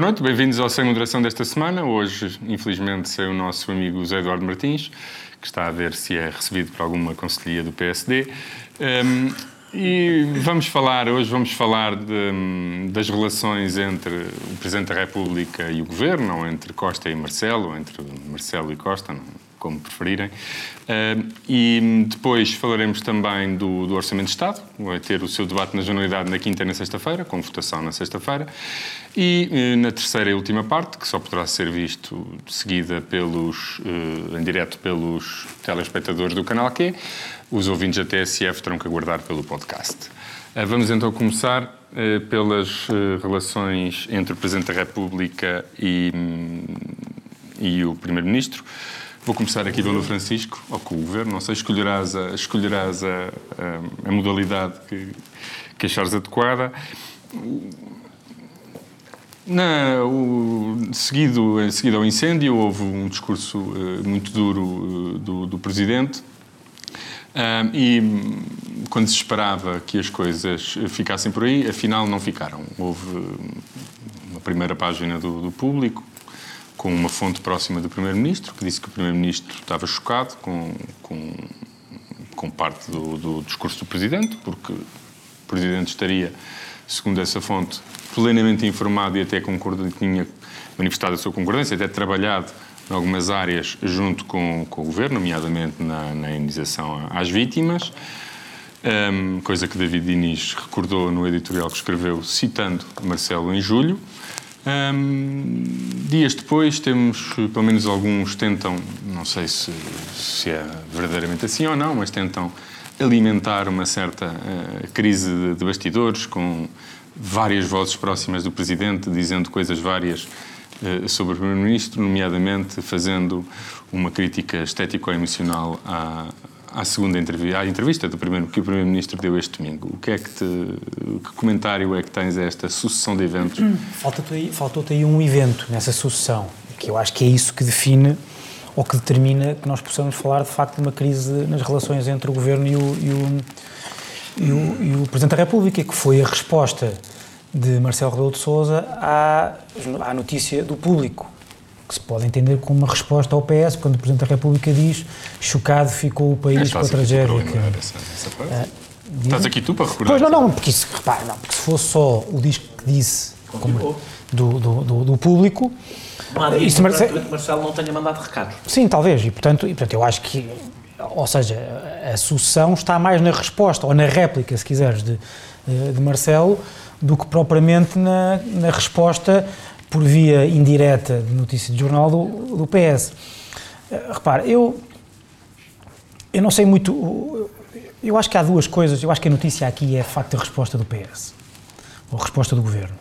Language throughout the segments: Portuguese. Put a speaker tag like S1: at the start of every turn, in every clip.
S1: Boa noite, bem-vindos ao Sem Moderação desta semana. Hoje, infelizmente, sem o nosso amigo José Eduardo Martins, que está a ver se é recebido por alguma conselhia do PSD. Um, e vamos falar, hoje vamos falar de, das relações entre o Presidente da República e o Governo, ou entre Costa e Marcelo, ou entre Marcelo e Costa, não como preferirem. E depois falaremos também do, do, Orçamento de Estado, vai ter o seu debate na Generalidade na quinta e na sexta-feira, com votação na sexta-feira. E uh, na terceira e última parte, que só poderá ser visto seguida pelos, uh, em direto pelos telespectadores do canal Q, os ouvintes da TSF terão que aguardar pelo podcast. Vamos então começar pelas relações entre o Presidente da República e, hum, e o Primeiro-Ministro. Vou começar aqui pelo Francisco, ou com o Governo, não sei, escolherás a, escolherás a, a, a modalidade que, que achares adequada. Na, o, seguido, em seguida ao incêndio, houve um discurso uh, muito duro uh, do, do, Presidente uh, e quando se esperava que as coisas ficassem por aí, afinal não ficaram. Houve uma primeira página do, do Público, com uma fonte próxima do Primeiro-Ministro, que disse que o Primeiro-Ministro estava chocado com, com, com parte do, do, discurso do Presidente, porque o Presidente estaria, segundo essa fonte, plenamente informado e até tinha manifestado a sua concordância, até trabalhado em algumas áreas junto com, com o Governo, nomeadamente na, na indenização às vítimas. Um, coisa que David Diniz recordou no editorial que escreveu, citando Marcelo em julho. Um, dias depois temos, pelo menos alguns tentam, não sei se, se é verdadeiramente assim ou não, mas tentam alimentar uma certa uh, crise de, de, bastidores com várias vozes próximas do Presidente dizendo coisas várias uh, sobre o Primeiro-Ministro, nomeadamente fazendo uma crítica estético-emocional à, à segunda entrevista, à entrevista do primeiro, que o Primeiro-Ministro deu este domingo. O que é que te, que comentário é que tens a esta sucessão de eventos? Hum,
S2: faltou-te aí, faltou aí um evento nessa sucessão, que eu acho que é isso que define ou que determina que nós possamos falar de facto de uma crise nas relações entre o Governo e o, e o, e o, e o Presidente da República, que foi a resposta de Marcelo Rebelo de Sousa à, à notícia do público que se pode entender como uma resposta ao PS, quando o Presidente da República diz chocado ficou o país com a tragédia. Que,
S1: uh, Estás aqui tu para recordar?
S2: Pois não, não, porque, isso, repare, não, porque se fosse só o disco que disse como, do, do, do, do, público.
S3: Não há isso Marce... Marcelo não tenha mandado recados.
S2: Sim, talvez, e portanto, e, portanto eu acho que, ou seja, a sucessão está mais na resposta, ou na réplica, se quiseres, de, de Marcelo, do que propriamente na, na resposta por via indireta de notícia de jornal do, do PS. Eh, repare, eu, eu não sei muito. Eu acho que há duas coisas. Eu acho que a notícia aqui é de facto a resposta do PS, ou a resposta do governo.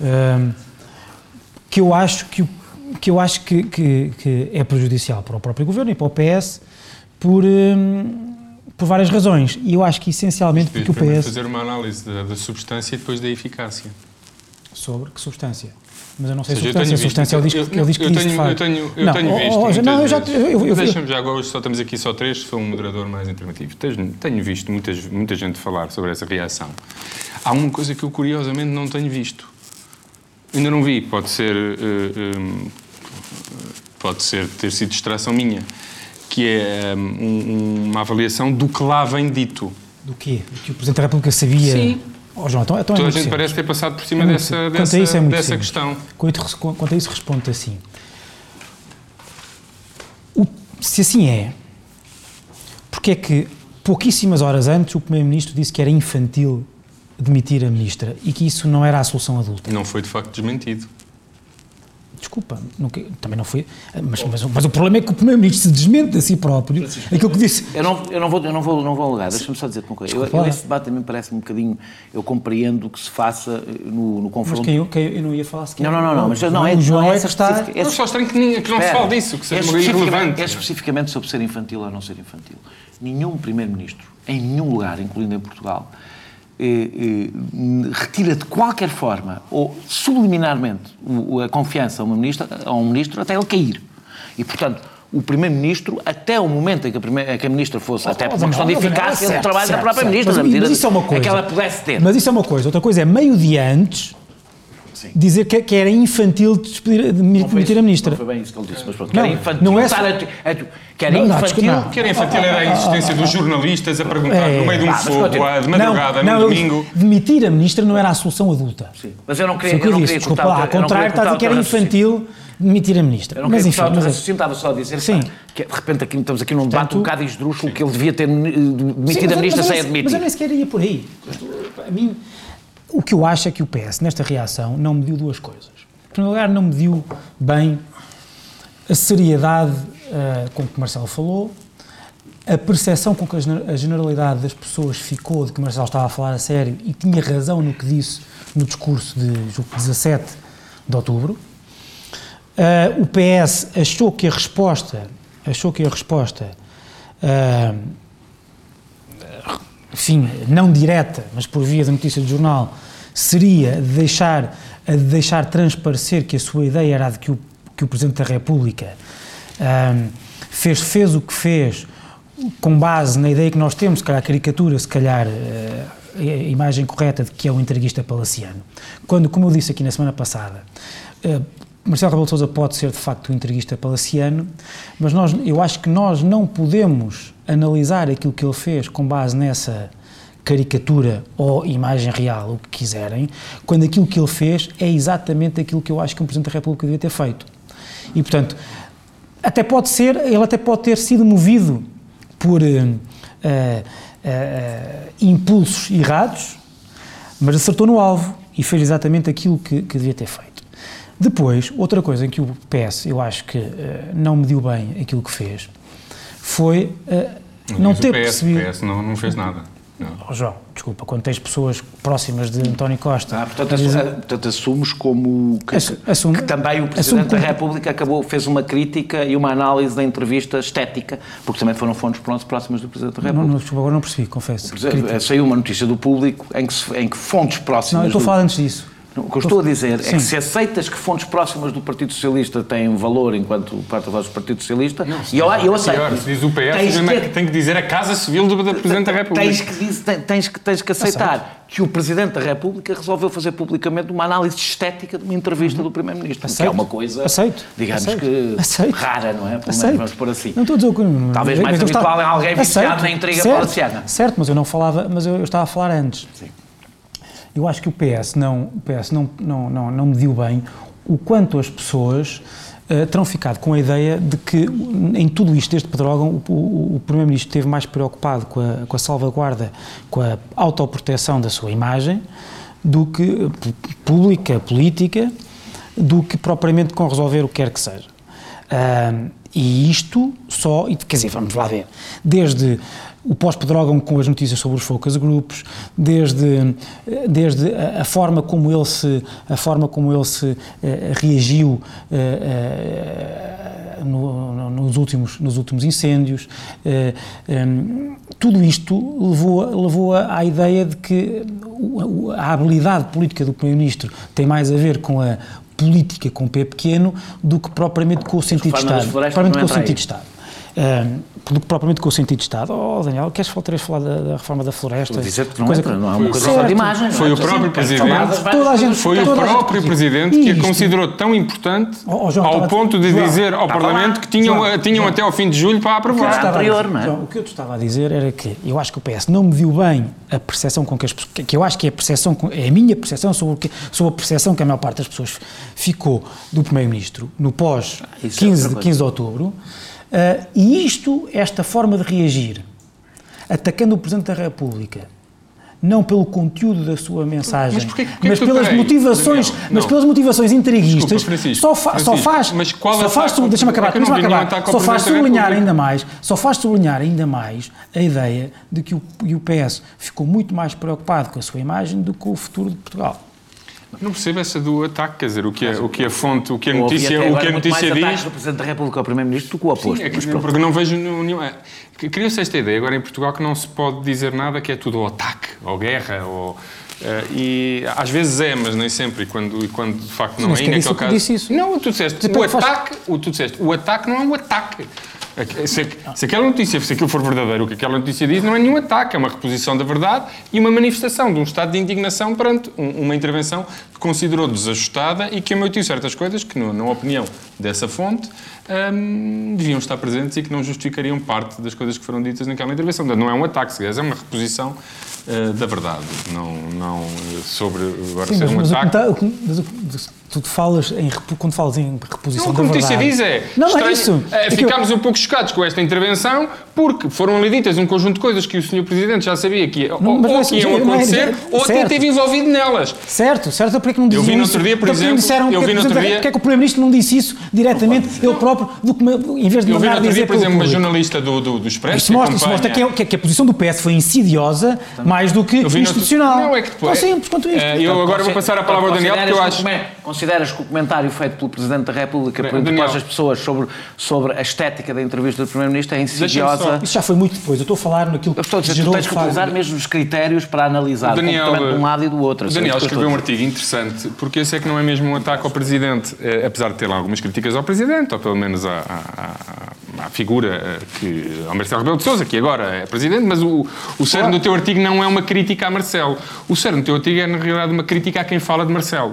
S2: Um, ehm, que eu acho que, que, eu acho que, que, que, é prejudicial para o próprio governo e para o PS por, um, ehm, por várias razões. E eu acho que essencialmente porque o PS.
S1: fazer uma análise da, da substância e depois da eficácia.
S2: Sobre que substância? Mas eu não sei se substância. A substância ele diz que, ele diz que eu
S1: tenho, eu tenho, eu
S2: não,
S1: tenho visto. Oh,
S2: oh, não, eu já. Eu, eu,
S1: Deixa-me já agora, só estamos aqui só três, sou um moderador mais intermitivo. Tenho, tenho visto muitas, muita gente falar sobre essa reação. Há uma coisa que eu curiosamente não tenho visto. Ainda não vi, pode ser. Uh, um, pode ser ter sido distração minha, que é um, uma avaliação do que lá vem dito.
S2: Do quê? Do que o Presidente da República sabia?
S1: Sim.
S2: Oh, João, então, então
S1: é Toda a gente parece ter passado por cima é dessa, dessa,
S2: isso é
S1: dessa questão.
S2: Quanto, quanto a isso, responde assim. O, se assim é, porque é que pouquíssimas horas antes o Primeiro-Ministro disse que era infantil demitir a Ministra e que isso não era a solução adulta?
S1: Não foi de facto desmentido.
S2: Desculpa, nunca, também não foi. Mas, mas, mas, o problema é que o Primeiro-Ministro se desmente a si próprio. Aquilo que disse.
S3: Eu não, eu não vou, eu não vou, não vou alegar, deixa-me só dizer uma coisa. Eu, eu, esse debate também parece um bocadinho. Eu compreendo que se faça eh, no, no confronto.
S2: Mas quem eu, quem eu, não ia falar sequer.
S3: Não, não, não, não, mas não, é.
S2: O João
S3: não é,
S2: é que está.
S1: É só estranho que, nem, que não se fale disso, que seja é irrelevante.
S3: É especificamente sobre ser infantil ou não ser infantil. Nenhum Primeiro-Ministro, em nenhum lugar, incluindo em Portugal, retira de qualquer forma ou subliminarmente a confiança a, uma ministra, a um ministro até ele cair. E, portanto, o Primeiro-Ministro, até o momento em que a, primeira, que a Ministra fosse, oh, até por uma questão de eficácia do trabalho certo, da própria certo. Ministra,
S2: mas, mas isso é uma coisa.
S3: Que ela pudesse ter.
S2: Mas isso é uma coisa. Outra coisa é meio dia antes, dizer que, que, era infantil despedir, demitir a ministra.
S3: Não foi bem isso que ele disse, mas pronto.
S2: Não,
S3: que era infantil.
S2: não é só-
S3: a- a- que era
S2: Não, não,
S3: infantil.
S2: desculpa,
S1: O que era infantil era a existência dos jornalistas a perguntar
S2: É.
S1: no meio de um
S3: Ah,
S1: fogo, de madrugada,
S2: não,
S1: no
S2: não,
S1: domingo.
S2: Demitir a ministra não era a solução adulta.
S3: Sim, Mas eu não queria,
S2: que
S3: eu
S2: eu
S3: não
S2: disse.
S3: queria
S2: Desculpa, ao
S3: não
S2: contrário, está a dizer que era infantil demitir a ministra.
S3: Eu não
S2: Mas
S3: queria
S2: enfim, mas é-
S3: raciocínio, estava só a dizer
S2: Sim.
S3: pá, que de repente aqui, estamos aqui num debate
S2: Portanto-
S3: um bocado esdrúxulo que ele devia ter eh, demitido
S2: Sim,
S3: a ministra sem
S2: eu
S3: a
S2: nem- Mas eu nem sequer ia por aí. A mim, o que eu acho é que o PS, nesta reação, não mediu duas coisas. Em primeiro lugar, não mediu bem a seriedade eh, com que Marcelo falou, a percepção com que a gener- a generalidade das pessoas ficou de que Marcelo estava a falar a sério e tinha razão no que disse no discurso de julgo que 17 de outubro. Eh, o PS achou que a resposta, achou que a resposta eh, enfim, não direta, mas por via da notícia do jornal, seria de deixar, de deixar transparecer que a sua ideia era de que o, que o Presidente da República ahm, fez, fez o que fez com base na ideia que nós temos, se calhar a caricatura, se calhar eh, a imagem correta de que é um entreguista palaciano. Quando, como eu disse aqui na semana passada, eh, Marcelo Rebelo de Sousa pode ser de facto um entreguista palaciano, mas nós, eu acho que nós não podemos analisar aquilo que ele fez com base nessa caricatura ou imagem real, o que quiserem, quando aquilo que ele fez é exatamente aquilo que eu acho que um Presidente da República devia ter feito. E, portanto, até pode ser, ele até pode ter sido movido por eh, eh, eh, impulsos errados, mas acertou no alvo e fez exatamente aquilo que, que devia ter feito. Depois, outra coisa em que o PS, eu acho que não mediu bem aquilo que fez, foi eh, não
S1: Mas o
S2: ter
S1: PS,
S2: percebido...
S1: O PS não, não fez nada. Não.
S2: Oh, João, desculpa, quando tens pessoas próximas de António Costa...
S3: Ah, portanto,
S2: a
S3: assu-
S2: dizer-
S3: ah, portanto, assumes como que,
S2: Assu- assumo-
S3: que também o Presidente da
S2: como-
S3: República acabou, fez uma crítica e uma análise da entrevista estética, porque também foram fontes pró- próximas do Presidente da
S2: não,
S3: República.
S2: não, desculpa, agora não percebi, confesso.
S3: Saiu uma notícia do público em que, em que fontes próximas.
S2: Não, eu estou a
S3: do-
S2: falar antes disso.
S3: Não, O que eu estou a dizer é
S2: Sim.
S3: que se aceitas que fontes próximas do Partido Socialista têm valor enquanto porta-voz do Partido Socialista, e eu, eu aceito.
S1: Pior, se diz o PS,
S3: Tens
S1: é
S3: que-
S1: que tem que dizer a Casa Civil do da Presidente da República.
S3: Tens que, diz- ten- tens, que, tens que aceitar que o Presidente da República resolveu fazer publicamente uma análise estética de uma entrevista do Primeiro-Ministro, que é
S2: Aceito.
S3: uma coisa,
S2: Aceito.
S3: digamos
S2: Aceito.
S3: que
S2: Aceito.
S3: rara, não é? Pelo
S2: Aceito.
S3: Vamos pôr assim.
S2: Não estou a dizer o que...
S3: Talvez mais habitual em alguém viciado na intriga
S2: certo. Certo, mas eu não falava, mas eu, eu estava a falar antes.
S3: Sim.
S2: Eu acho que o PS não, o PS não, não, não, não mediu bem o quanto as pessoas eh, terão ficado com a ideia de que em tudo isto, desde Pedrógão, o, o, o Primeiro-Ministro esteve mais preocupado com a, com a salvaguarda, com a autoproteção da sua imagem, do que eh, pública, política, do que propriamente com resolver o que quer que seja. Ahm, e isto só, quer dizer, vamos lá ver, desde o pós-pedrógão com as notícias sobre os focus groups, desde, desde a, a forma como ele se, a forma como ele se eh, reagiu eh, eh, no- no- nos, últimos, nos últimos incêndios, eh, tudo isto levou, levou à ideia de que a habilidade política do Primeiro-Ministro tem mais a ver com a política com P pequeno do que propriamente com o sentido de Estado. Propriamente com o sentido de Estado. Ahm, do que propriamente com o sentido de Estado. Oh, Daniel, queres falar, falado da, da reforma da floresta?
S3: Estou a dizer que não
S2: Coisa
S3: entra, não é
S1: Foi
S3: uma
S1: o
S3: coisa
S1: próprio-
S3: só de imagem. não
S1: foi
S3: é?
S1: o próprio
S3: Sim,
S1: Presidente.
S2: Toda a gente-.
S1: Foi o
S2: Toda a gente
S1: próprio. Presidente que a considerou tão importante
S2: Oh, oh, João,
S1: ao ponto de
S2: João,
S1: dizer ao Parlamento
S3: lá.
S1: que tinham,
S2: João,
S1: tinham
S2: João.
S1: até ao fim de julho para
S2: O que eu te
S1: aprovar.
S2: estava a
S3: anterior,
S2: dizer-
S3: não é?
S2: João, o que eu te estava a dizer era que eu acho que o PS não mediu bem a percepção com que as pessoas, que eu acho que é a percepção, é a minha percepção sobre, que, sobre a percepção que a maior parte das pessoas ficou do Primeiro-Ministro no pós
S3: Isso é
S2: 15,
S3: outra
S2: de
S3: coisa.
S2: 15 de outubro, ah, e isto, esta forma de reagir, atacando o Presidente da República, não pelo conteúdo da sua mensagem,
S1: Mas porquê- porquê
S2: mas pelas
S1: peraí,
S2: motivações,
S1: Daniel,
S2: mas pelas motivações intriguistas,
S1: Desculpa,
S2: só, fa- só faz,
S1: mas qual
S2: só faz, deixa-me acabar, só faz sublinhar ainda mais, só faz sublinhar ainda mais a ideia de que o, o PS ficou muito mais preocupado com a sua imagem do que com o futuro de Portugal.
S1: Não percebo essa do ataque, quer dizer, o que, é, o que a fonte, o que a
S3: Houve
S1: notícia, o que a
S3: mais
S1: notícia diz.
S3: do Presidente da República ao Primeiro-Ministro do que o oposto.
S1: Sim, é que- porque não vejo nenhum. é, Criou-se esta ideia agora em Portugal que não se pode dizer nada que é tudo ou ataque, ou guerra, ou. eh, e às vezes é, mas nem sempre, e quando, e quando de facto não é. E
S2: disse
S1: naquele caso.
S2: disse isso.
S1: Não, tu disseste,
S2: Depois
S1: o
S2: faz-
S1: ataque, o, tu disseste, o ataque não é um ataque. Se, se aquela notícia, se aquilo for verdadeiro, o que aquela notícia diz, não é nenhum ataque, é uma reposição da verdade e uma manifestação de um estado de indignação perante uma intervenção que considerou desajustada e que omitiu certas coisas que, na opinião dessa fonte, hum, deviam estar presentes e que não justificariam parte das coisas que foram ditas naquela intervenção. Não é um ataque, se é uma reposição uh, da verdade, não, não sobre agora Sim, ser um
S2: mas
S1: ataque.
S2: Mas, tu falas em, quando falas em reposição não,
S1: da
S2: verdade...
S1: Não, o que diz é...
S2: Não, estranho, é isso.
S1: É, ficámos eu... um pouco chocados com esta intervenção porque foram ali ditas um conjunto de coisas que o Sr. Presidente já sabia que não, ou, ou que iam acontecer é, ou até esteve envolvido nelas.
S2: Certo, certo. Porque é que não
S1: diziam
S2: Eu vi
S1: no outro dia, por então, exemplo...
S2: Disseram,
S1: eu vi no outro dia...
S2: Porque é que o Primeiro-Ministro não disse isso diretamente, ele próprio, do que, em vez de
S1: Eu vi no outro dia, por exemplo,
S2: uma
S1: jornalista do, do, do Expresso
S2: Isso mostra, isso mostra que, é, que, a posição do PS foi insidiosa mais do que institucional.
S1: Não, é que depois...
S2: Tão simples quanto isto.
S1: Eh, eu agora vou passar a palavra ao Daniel, porque eu acho...
S3: Consideras que o comentário feito pelo Presidente da República por as pessoas sobre, sobre a estética da entrevista do Primeiro-Ministro é insidiosa.
S2: Isso já foi muito depois. Eu estou a falar naquilo que. Eu estou a dizer,
S3: tu tens que utilizar mesmo os critérios para analisar
S1: Daniel,
S3: de um lado e do outro.
S1: O Daniel escreveu um artigo interessante, porque esse é que não é mesmo um ataque ao Presidente, é, apesar de ter lá algumas críticas ao Presidente, ou pelo menos à, à, à figura eh, que. ao Marcelo Rebelo de Souza, que agora é Presidente, mas o, o cerne do teu artigo não é uma crítica a Marcelo. O cerne do teu artigo é, na realidade, uma crítica a quem fala de Marcelo.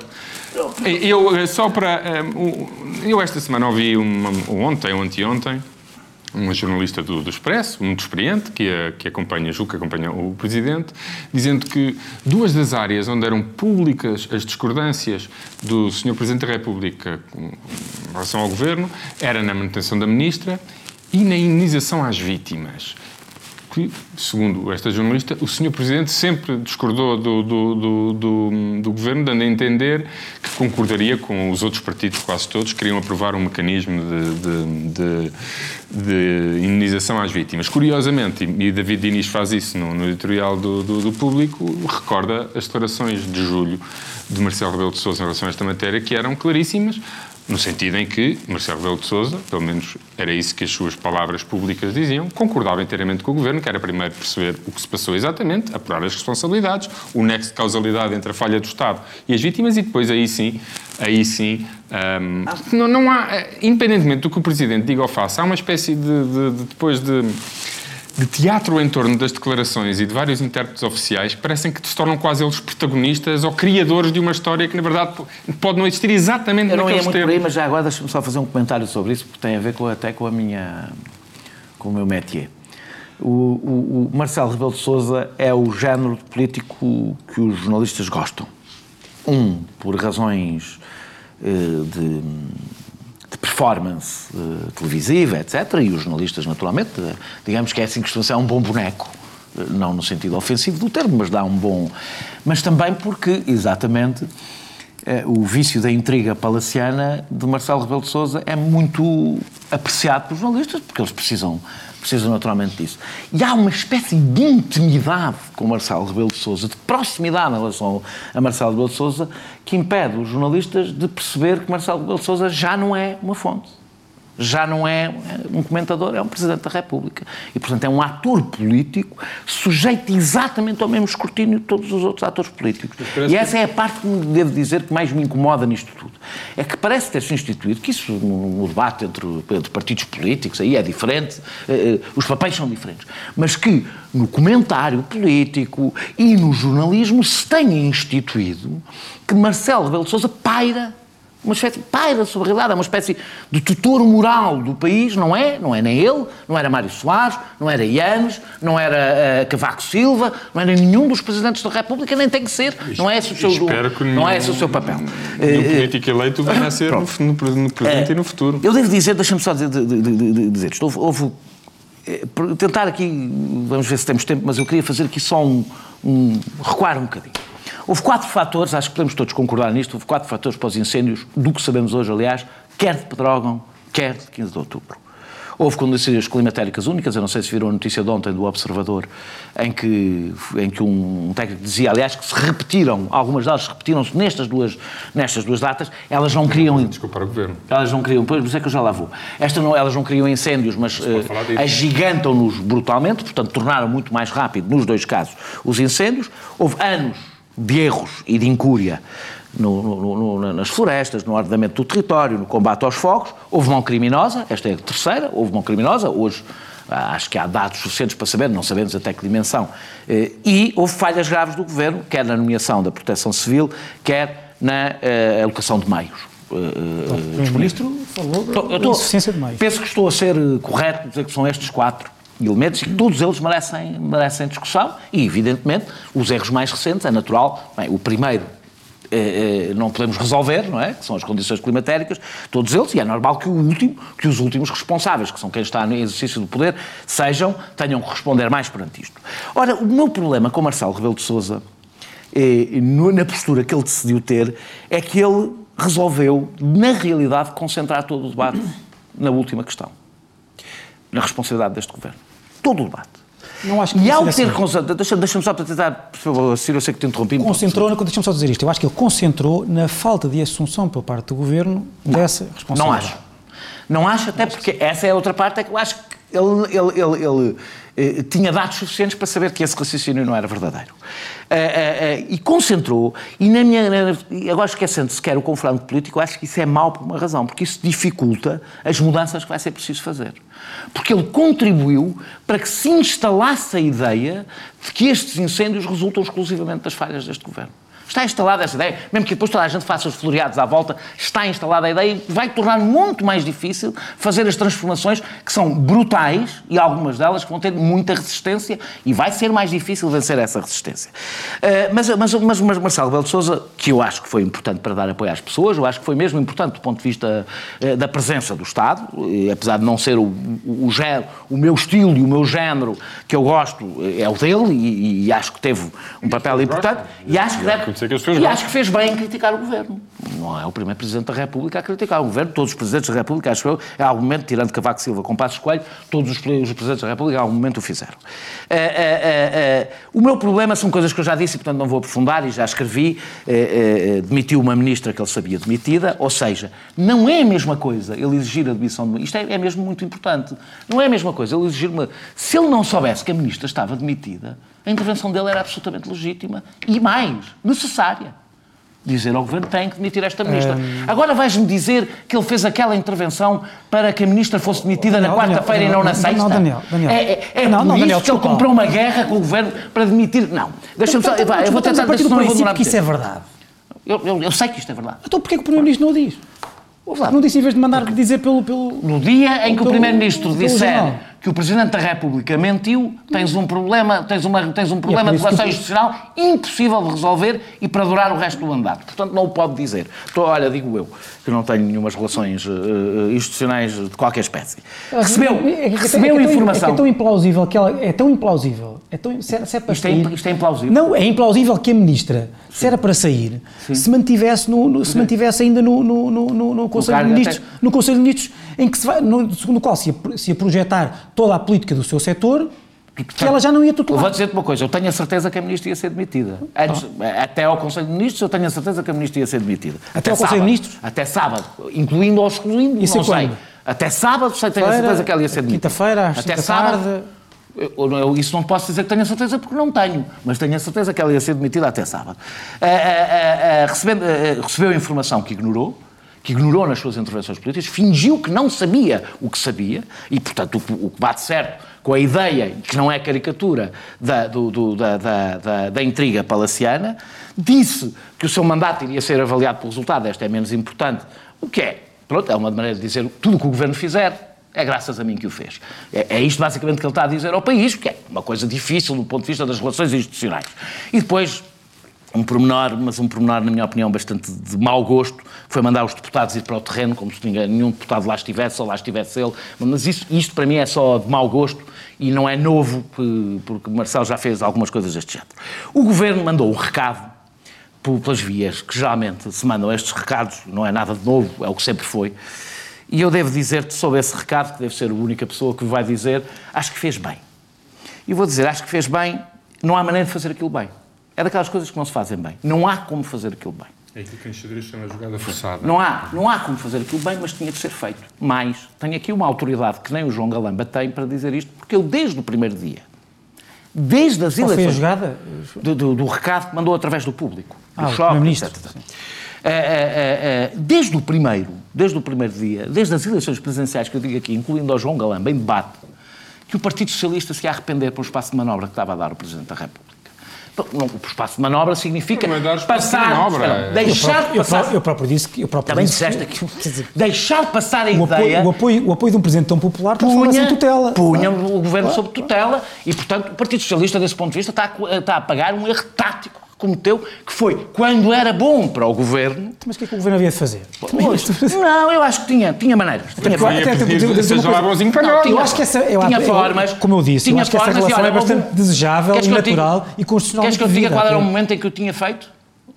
S1: Eu, eh, só para. Eh, eu esta semana ouvi, uma, ontem ou anteontem, uma jornalista do, do Expresso, muito experiente, que, a, que acompanha, julgo que acompanha o Presidente, dizendo que duas das áreas onde eram públicas as discordâncias do Sr. Presidente da República em relação ao Governo era na manutenção da Ministra e na indenização às vítimas que, segundo esta jornalista, o Sr. Presidente sempre discordou do, do, do, do, Governo, dando a entender que concordaria com os outros partidos, quase todos, que queriam aprovar um mecanismo de, de, de, de indenização às vítimas. Curiosamente, e David Diniz faz isso no, no editorial do Público, recorda as declarações de julho de Marcelo Rebelo de Sousa em relação a esta matéria, que eram claríssimas, no sentido em que Marcelo Rebelo de Sousa, pelo menos era isso que as suas palavras públicas diziam, concordava inteiramente com o Governo, que era primeiro perceber o que se passou exatamente, apurar as responsabilidades, o nexo de causalidade entre a falha do Estado e as vítimas, e depois aí sim, aí sim, um, não, não há, eh, independentemente do que o Presidente diga ou faça, há uma espécie de, de, de depois de de teatro em torno das declarações e de vários intérpretes oficiais parecem que se tornam quase eles protagonistas ou criadores de uma história que, na verdade, pode não existir exatamente
S3: Eu não
S1: naqueles
S3: ia muito por aí, mas já agora deixa-me só fazer um comentário sobre isso, porque tem a ver com, até com a minha... com o meu métier. O, o, o Marcelo Rebelo de Sousa é o género de político que os jornalistas gostam. Um, por razões eh, de de performance uh, televisiva, etc. E os jornalistas, naturalmente, uh, digamos que é assim que costuma ser, é um bom boneco. Uh, não no sentido ofensivo do termo, mas dá um bom. Mas também porque, exatamente, o vício da intriga palaciana de Marcelo Rebelo de Souza é muito apreciado pelos jornalistas, porque eles precisam precisa naturalmente disso. E há uma espécie de intimidade com Marcelo Rebelo de Sousa, de proximidade em relação a Marcelo Rebelo de Sousa, que impede os jornalistas de perceber que Marcelo Rebelo de Sousa já não é uma fonte já não é um comentador, é um Presidente da República. E, portanto, é um ator político sujeito exatamente ao mesmo escrutínio de todos os outros atores políticos. E essa é a parte que devo dizer que mais me incomoda nisto tudo. É que parece ter-se instituído, que isso no debate entre, entre, partidos políticos aí é diferente, eh, eh, os papéis são diferentes, mas que no comentário político e no jornalismo se tenha instituído que Marcelo Rebelo Sousa paira uma espécie, paira sobre a realidade, é uma espécie de tutor moral do país, não é? Não é nem ele, não era Mário Soares, não era Ianes, não era uh, Cavaco Silva, não era nenhum dos presidentes da República, nem tem que ser, não é esse o seu,
S1: Espero que
S3: não é esse o seu papel.
S1: Nenhum uh, político eleito venha a ser no, no, presente e no futuro.
S3: Eu devo dizer, deixa-me só dizer, dizer isto, houve, houve tentar aqui, vamos ver se temos tempo, mas eu queria fazer aqui só um, um recuar um bocadinho. Houve quatro fatores, acho que podemos todos concordar nisto, houve quatro fatores para os incêndios, do que sabemos hoje, aliás, quer de Pedrógão, quer de 15 de outubro. Houve condições climatéricas únicas, eu não sei se viram a notícia de ontem do Observador, em que, em que um técnico dizia, aliás, que se repetiram, algumas delas repetiram-se nestas duas, nestas duas datas, elas não criam...
S1: Desculpar o Governo.
S3: Elas não criam, pois, é que eu já lá vou. Esta não, elas não criam incêndios, mas uh, agigantam-nos brutalmente, portanto, tornaram muito mais rápido, nos dois casos, os incêndios. Houve anos de erros e de incúria no, no, no, nas florestas, no ordenamento do território, no combate aos fogos. Houve mão criminosa, esta é a terceira, houve mão criminosa, hoje ah, acho que há dados suficientes para saber, não sabemos até que dimensão. Eh, e houve falhas graves do governo, quer na nomeação da proteção civil, quer na uh, alocação de meios.
S2: Uh, o Ministro falou da insuficiência de meios.
S3: Penso que estou a ser correto dizer que são estes quatro elementos e todos eles merecem, merecem discussão e, evidentemente, os erros mais recentes, é natural. Bem, o primeiro eh, eh, não podemos resolver, não é? Que são as condições climatéricas, todos eles, e é normal que o último, que os últimos responsáveis, que são quem está no exercício do poder, sejam, tenham que responder mais perante isto. Ora, o meu problema com Marcelo Rebelo de Sousa, eh, na postura que ele decidiu ter, é que ele resolveu, na realidade, concentrar todo o debate na última questão. Na responsabilidade deste governo. Todo o debate. Não acho que e ao ter concentrado, deixa-me deixa só para tentar, por favor, Ciro, eu sei que te interrompi.
S2: Concentrou, deixa-me só dizer isto, eu acho que ele concentrou na falta de assunção por parte do Governo não, dessa responsabilidade.
S3: Não acho. Não acho, até porque essa é a outra parte, é que eu acho que ele, ele, ele, ele tinha dados suficientes para saber que esse raciocínio não era verdadeiro. Uh, uh, e concentrou, e na minha, agora esquecendo sequer o confronto político, acho que isso é mau por uma razão, porque isso dificulta as mudanças que vai ser preciso fazer. Porque ele contribuiu para que se instalasse a ideia de que estes incêndios resultam exclusivamente das falhas deste governo. Está instalada essa ideia, mesmo que depois toda a gente faça os floreados à volta, está instalada a ideia e vai tornar muito mais difícil fazer as transformações que são brutais e algumas delas que vão ter muita resistência e vai ser mais difícil vencer essa resistência. Uh, mas, mas, mas, mas, Marcelo Belo Souza, que eu acho que foi importante para dar apoio às pessoas, eu acho que foi mesmo importante do ponto de vista uh, da presença do Estado, e, apesar de não ser o, o, o, o, meu estilo e o meu género que eu gosto, é o dele e, e acho que teve um papel importante e acho que deve que E acho que fez bem em criticar o governo. Não é o primeiro Presidente da República a criticar o governo. Todos os Presidentes da República, acho eu, em algum momento, tirando Cavaco Silva com Passos Coelho, todos os, Presidentes da República, em algum momento, o fizeram. Uh, uh, uh, o meu problema são coisas que eu já disse e, portanto, não vou aprofundar e já escrevi. demitiu uma ministra que ele sabia demitida, ou seja, não é a mesma coisa ele exigir a demissão de. Isto é, é mesmo muito importante. Não é a mesma coisa ele exigir uma. Se ele não soubesse que a ministra estava demitida a intervenção dele era absolutamente legítima e mais, necessária. Dizer ao Governo tem que demitir esta ministra. Um... Agora vais-me dizer que ele fez aquela intervenção para que a ministra fosse demitida Daniel, na quarta-feira e não na sexta? Não,
S2: Daniel, Daniel.
S3: É, é, é não, por não, isso Daniel, que ele comprou uma guerra com o Governo para demitir... Não, deixa-me só...
S2: Então, eu vou tentar... A partir do princípio que isso é verdade.
S3: Eu, eu, eu, sei que isto é verdade.
S2: Então porquê que o Primeiro-Ministro não o diz? Não disse em vez de mandar dizer pelo, pelo...
S3: No dia em que o Primeiro-Ministro disser que o Presidente da República mentiu, tens um problema, tens uma, tens um problema de relação institucional impossível de resolver e para durar o resto do mandato. Portanto, não o pode dizer. Então, olha, digo eu, que não tenho nenhumas relações uh, institucionais de qualquer espécie. Recebeu, é, é, recebeu
S2: é,
S3: informação.
S2: É, tão implausível que ela é tão implausível. É tão, se, se é para
S3: isto, é sair, isto é implausível.
S2: Não, é implausível que a ministra, Sim. se era para sair, Sim. se mantivesse, no, no se mantivesse ainda no, no, no, no Conselho de Ministros, no Conselho de Ministros, em que se vai, no, segundo o qual se ia, se ia projetar toda a política do seu setor, que ela já não ia tutelar.
S3: Vou dizer-te uma coisa, eu tenho a certeza que a ministra ia ser demitida. Antes, ah. Até ao Conselho de Ministros eu tenho a certeza que a ministra ia ser demitida.
S2: Até, até ao Conselho de Ministros?
S3: Até sábado, incluindo ou excluindo,
S2: Isso
S3: não sei. Até sábado sei, tenho a certeza que ela ia ser demitida.
S2: Quinta-feira, até sábado. Tarde.
S3: Eu, eu, isso não posso dizer que tenho a certeza porque não tenho, mas tenho a certeza que ela ia ser demitida até sábado. Uh, uh, uh, recebendo, recebeu informação que ignorou, que ignorou nas suas intervenções políticas, fingiu que não sabia o que sabia, e, portanto, o, o que bate certo com a ideia, que não é caricatura, da, do, do, da, da, da, intriga palaciana, disse que o seu mandato iria ser avaliado pelo resultado, esta é menos importante, o que é, pronto, é uma maneira de dizer tudo o que o governo fizer, é graças a mim que o fez. É, é, isto basicamente que ele está a dizer ao país, que é uma coisa difícil do ponto de vista das relações institucionais. E depois um pormenor, mas um pormenor, na minha opinião, bastante de mau gosto, foi mandar os deputados ir para o terreno, como se ninguém, nenhum deputado lá estivesse, ou lá estivesse ele. Mas isso, isto, para mim, é só de mau gosto e não é novo, porque Marcelo já fez algumas coisas deste género. O governo mandou um recado pelas vias que geralmente se mandam estes recados, não é nada de novo, é o que sempre foi. E eu devo dizer-te sobre esse recado, que deve ser a única pessoa que vai dizer, acho que fez bem. E vou dizer, acho que fez bem, não há maneira de fazer aquilo bem. É daquelas coisas que não se fazem bem. Não há como fazer aquilo bem.
S1: É aquilo que em xadrez chama a jogada forçada.
S3: Não há, não há como fazer aquilo bem, mas tinha de ser feito. Mas tenho aqui uma autoridade que nem o João Galamba tem para dizer isto, porque eu, desde o primeiro dia, desde as
S2: Qual foi a
S3: eleições.
S2: jogada?
S3: Do, do- do recado que mandou através do público.
S2: Ah,
S3: do
S2: o
S3: shopping, etc. Desde o primeiro, desde o primeiro dia, desde as eleições presidenciais que eu digo aqui, incluindo ao João Galamba, em debate, que o Partido Socialista se ia arrepender pelo espaço de manobra que estava a dar o Presidente da República. O espaço de manobra significa
S1: de
S3: passar,
S1: manobra. Eu
S3: deixar de
S2: Eu,
S3: passar,
S2: pró- eu próprio disse que. Eu próprio
S3: também
S2: disse
S3: disseste
S2: que- dizer,
S3: deixar passar a
S2: o,
S3: ideia
S2: apoio, o, apoio, o apoio de um presidente tão popular em tutela.
S3: punha o governo sob tutela e, portanto, o Partido Socialista, desse ponto de vista, está a, está a pagar um erro tático cometeu, que foi, quando era bom para o governo...
S2: Mas o que é que o governo havia de fazer?
S3: Não, eu acho que tinha, tinha maneiras. Tinha formas. tinha-
S2: Eu acho que essa, eu,
S3: tinha
S2: eu-
S3: formas,
S2: como eu disse, eu
S3: tinha
S2: acho que essa
S3: formas e,
S2: relação
S3: olha,
S2: é bastante desejável
S3: Queres
S2: e
S3: que eu diga-
S2: natural e
S3: Queres
S2: constitucionalmente
S3: que eu te diga qual era o momento em que eu tinha feito?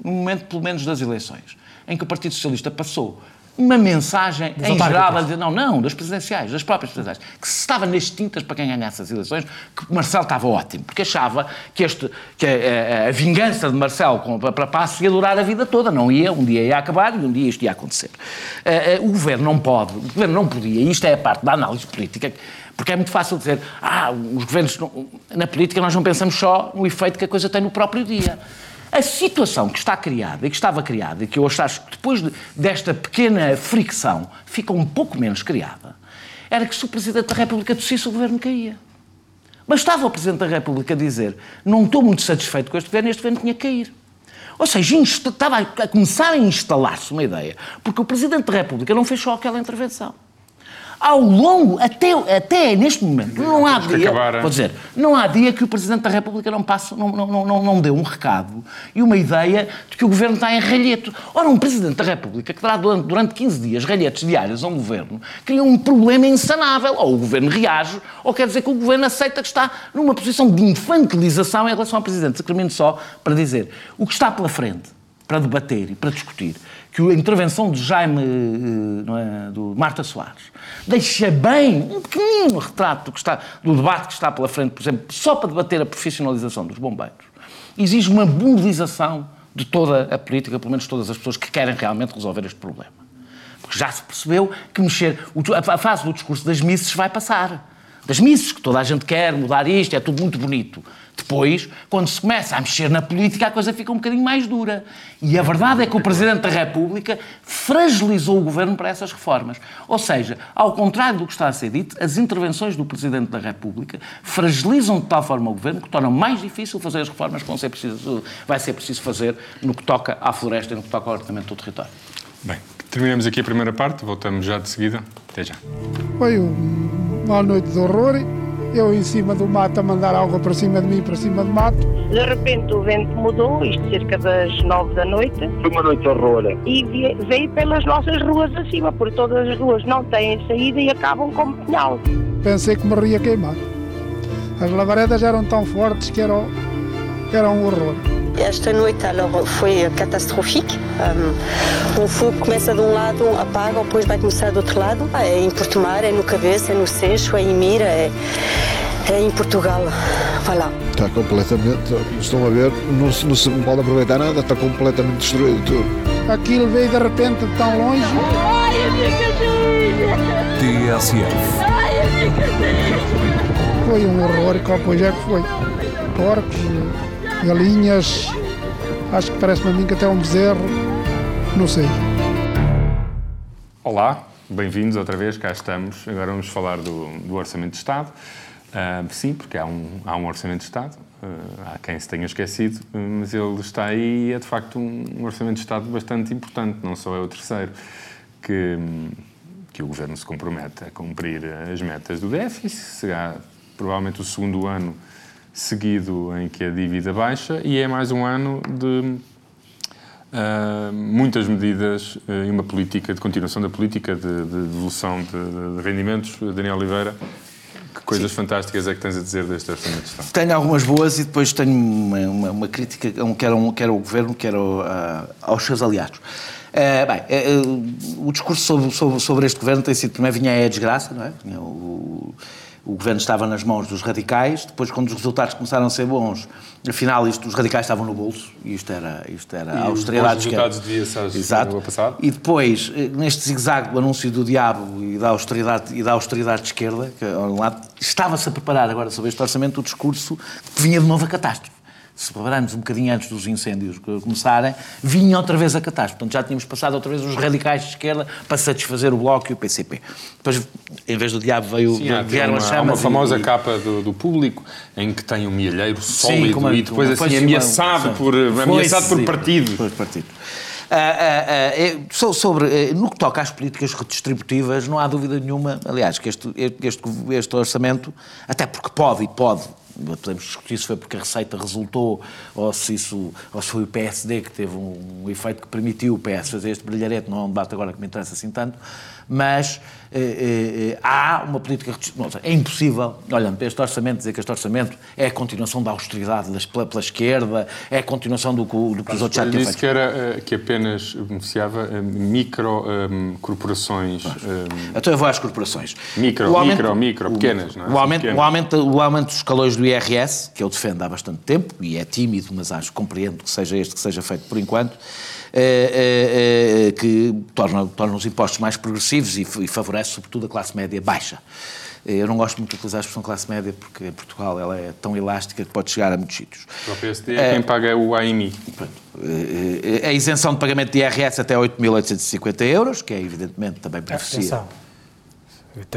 S3: No momento, pelo menos, das eleições, em que o Partido Socialista passou uma mensagem
S2: Das
S3: em geral a dizer, não, não, das presidenciais, das próprias presidenciais, que se estava nas tintas para quem ganhasse as eleições, que Marcelo estava ótimo, porque achava que, este, que a, a- a vingança de Marcelo com- para, para Passos ia durar a vida toda, não ia, um dia ia acabar e um dia isto ia acontecer. Eh, eh, o governo não pode, o governo não podia, e isto é a parte da análise política, porque é muito fácil dizer, ah, os governos, não- na política nós não pensamos só no efeito que a coisa tem no próprio dia. A situação que está criada e que estava criada, e que eu acho que depois de- desta pequena fricção fica um pouco menos criada, era que se o Presidente da República tossisse, o governo caía. Mas estava o Presidente da República a dizer: não estou muito satisfeito com este governo, este governo tinha que cair. Ou seja, estava a começar a instalar-se uma ideia, porque o Presidente da República não fez só aquela intervenção. Ao longo, até, até neste momento, não há
S1: Temos
S3: dia,
S1: acabar, hein?
S3: vou dizer, não há dia que o Presidente da República não passe, não, não, não, não, dê um recado e uma ideia de que o Governo está em ralheto. Ora, um Presidente da República que dará durante, durante 15 dias ralhetes diários a um Governo cria um problema insanável. Ou o Governo reage, ou quer dizer que o Governo aceita que está numa posição de infantilização em relação ao Presidente. Termino só para dizer, o que está pela frente para debater e para discutir, que a intervenção de Jaime, eh, não é, do Marta Soares, deixa bem um pequenino retrato do, está, do debate que está pela frente, por exemplo, só para debater a profissionalização dos bombeiros, exige uma mobilização de toda a política, pelo menos todas as pessoas que querem realmente resolver este problema. Porque já se percebeu que mexer. A fase do discurso das misses vai passar. Das misses, que toda a gente quer mudar isto, é tudo muito bonito. Depois, quando se começa a mexer na política, a coisa fica um bocadinho mais dura. E a verdade é que o Presidente da República fragilizou o governo para essas reformas. Ou seja, ao contrário do que está a ser dito, as intervenções do Presidente da República fragilizam de tal forma o governo que tornam mais difícil fazer as reformas que vão ser preciso, vai ser preciso fazer no que toca à floresta e no que toca ao ordenamento do território.
S1: Bem, terminamos aqui a primeira parte, voltamos já de seguida. Até já.
S4: Foi um- uma noite de horror. Eu em cima do mato a mandar água para cima de mim, para cima do mato.
S5: De repente o vento mudou, isto cerca das nove da noite,
S6: Foi uma noite horror.
S5: e veio pelas nossas ruas acima, porque todas as ruas não têm saída e acabam como pinhal.
S4: Pensei que me ia queimar. As lavaredas eram tão fortes que era, era um horror.
S7: Esta noite alors, foi catastrófique. Um, o fogo começa de um lado, apaga, depois vai começar do outro lado. É em Porto Mar, é no Cabeça, é no Seixo, é em Mira, é, é em Portugal. Voilà.
S8: Está completamente, estão a ver, não se, não se pode aproveitar nada, está completamente destruído tudo.
S4: Aquilo veio de repente de tão longe.
S9: TSF.
S4: Foi um horror e qual pois é que foi. Porcos, galinhas, acho que parece-me a mim que até um bezerro, não sei.
S1: Olá, bem-vindos outra vez, cá estamos. Agora vamos falar do, do Orçamento de Estado. Ah, sim, porque há um, há um Orçamento de Estado, ah, há quem se tenha esquecido, mas ele está aí e é de facto um, um Orçamento de Estado bastante importante, não só é o terceiro, que, que o Governo se compromete a cumprir as metas do déficit, será provavelmente o segundo ano seguido em que a dívida baixa e é mais um ano de Uh, muitas medidas uh, e uma política de continuação da política de, de devolução de, de rendimentos. Daniel Oliveira, que coisas fantásticas é que tens a dizer deste Orçamento de Estado?
S3: Tenho algumas boas e depois tenho uma, uma, uma crítica, quer, um, quer ao Governo, quer ao, a- aos seus aliados. Eh, bem, eh, o discurso sobre, sobre, sobre este Governo tem sido, primeiro vinha a desgraça, não é? O- o governo estava nas mãos dos radicais, depois quando os resultados começaram a ser bons, afinal isto, os radicais estavam no bolso, e isto era, isto era
S1: E
S3: a austeridade
S1: os resultados devia ser
S3: Exato.
S1: passado.
S3: E depois, eh, neste zigue-zague do anúncio do diabo e da austeridade, e da austeridade de esquerda, que estava-se a preparar agora sobre este orçamento o discurso que vinha de novo a catástrofe. Se prepararmos um bocadinho antes dos incêndios começarem, vinha outra vez a catástrofe. Portanto, já tínhamos passado outra vez os radicais de esquerda para satisfazer o Bloco e o PCP. Depois, em vez do diabo, veio,
S1: Sim, há,
S3: vieram
S1: uma,
S3: as
S1: há
S3: chamas.
S1: uma famosa
S3: e-
S1: capa do, do público em que tem um milheiro sólido
S3: como-
S1: e depois assim ameaçado por, ameaçado por
S3: sim,
S1: partidos.
S3: Por partido. Ah, ah, ah, so- sobre, eh, no que toca às políticas redistributivas, não há dúvida nenhuma, aliás, que este, este, este orçamento, até porque pode e pode, podemos discutir se foi porque a receita resultou ou se, isso, ou se foi o PSD que teve um, efeito que permitiu o PS fazer este brilharete, não é um debate agora que me interessa assim tanto, mas eh, eh, há uma política. É impossível, olhando para este orçamento, dizer que este orçamento é a continuação da austeridade das- pela, pela esquerda, é a continuação do do que os outros já tinham
S1: disse que, era, eh, que apenas beneficiava eh, micro eh, corporações. eh,
S3: Então eu vou às corporações.
S1: Micro,
S3: aumento-
S1: micro, micro, pequenas, não é?
S3: O aumento,
S1: Pequenas.
S3: o, aumento, o aumento dos escalões do IRS, que eu defendo há bastante tempo, e é tímido, mas acho, compreendo que seja este que seja feito por enquanto, eh, eh, eh, que torna, torna os impostos mais progressivos e, e favorece sobretudo a classe média baixa. Eh, Eu não gosto muito de utilizar a expressão classe média porque em Portugal ela é tão elástica que pode chegar a muitos sítios.
S1: Para o PSD é quem paga o AMI.
S3: Eh, eh, A isenção de pagamento de IRS até 8.850 euros, que é evidentemente também beneficia.
S2: Atenção.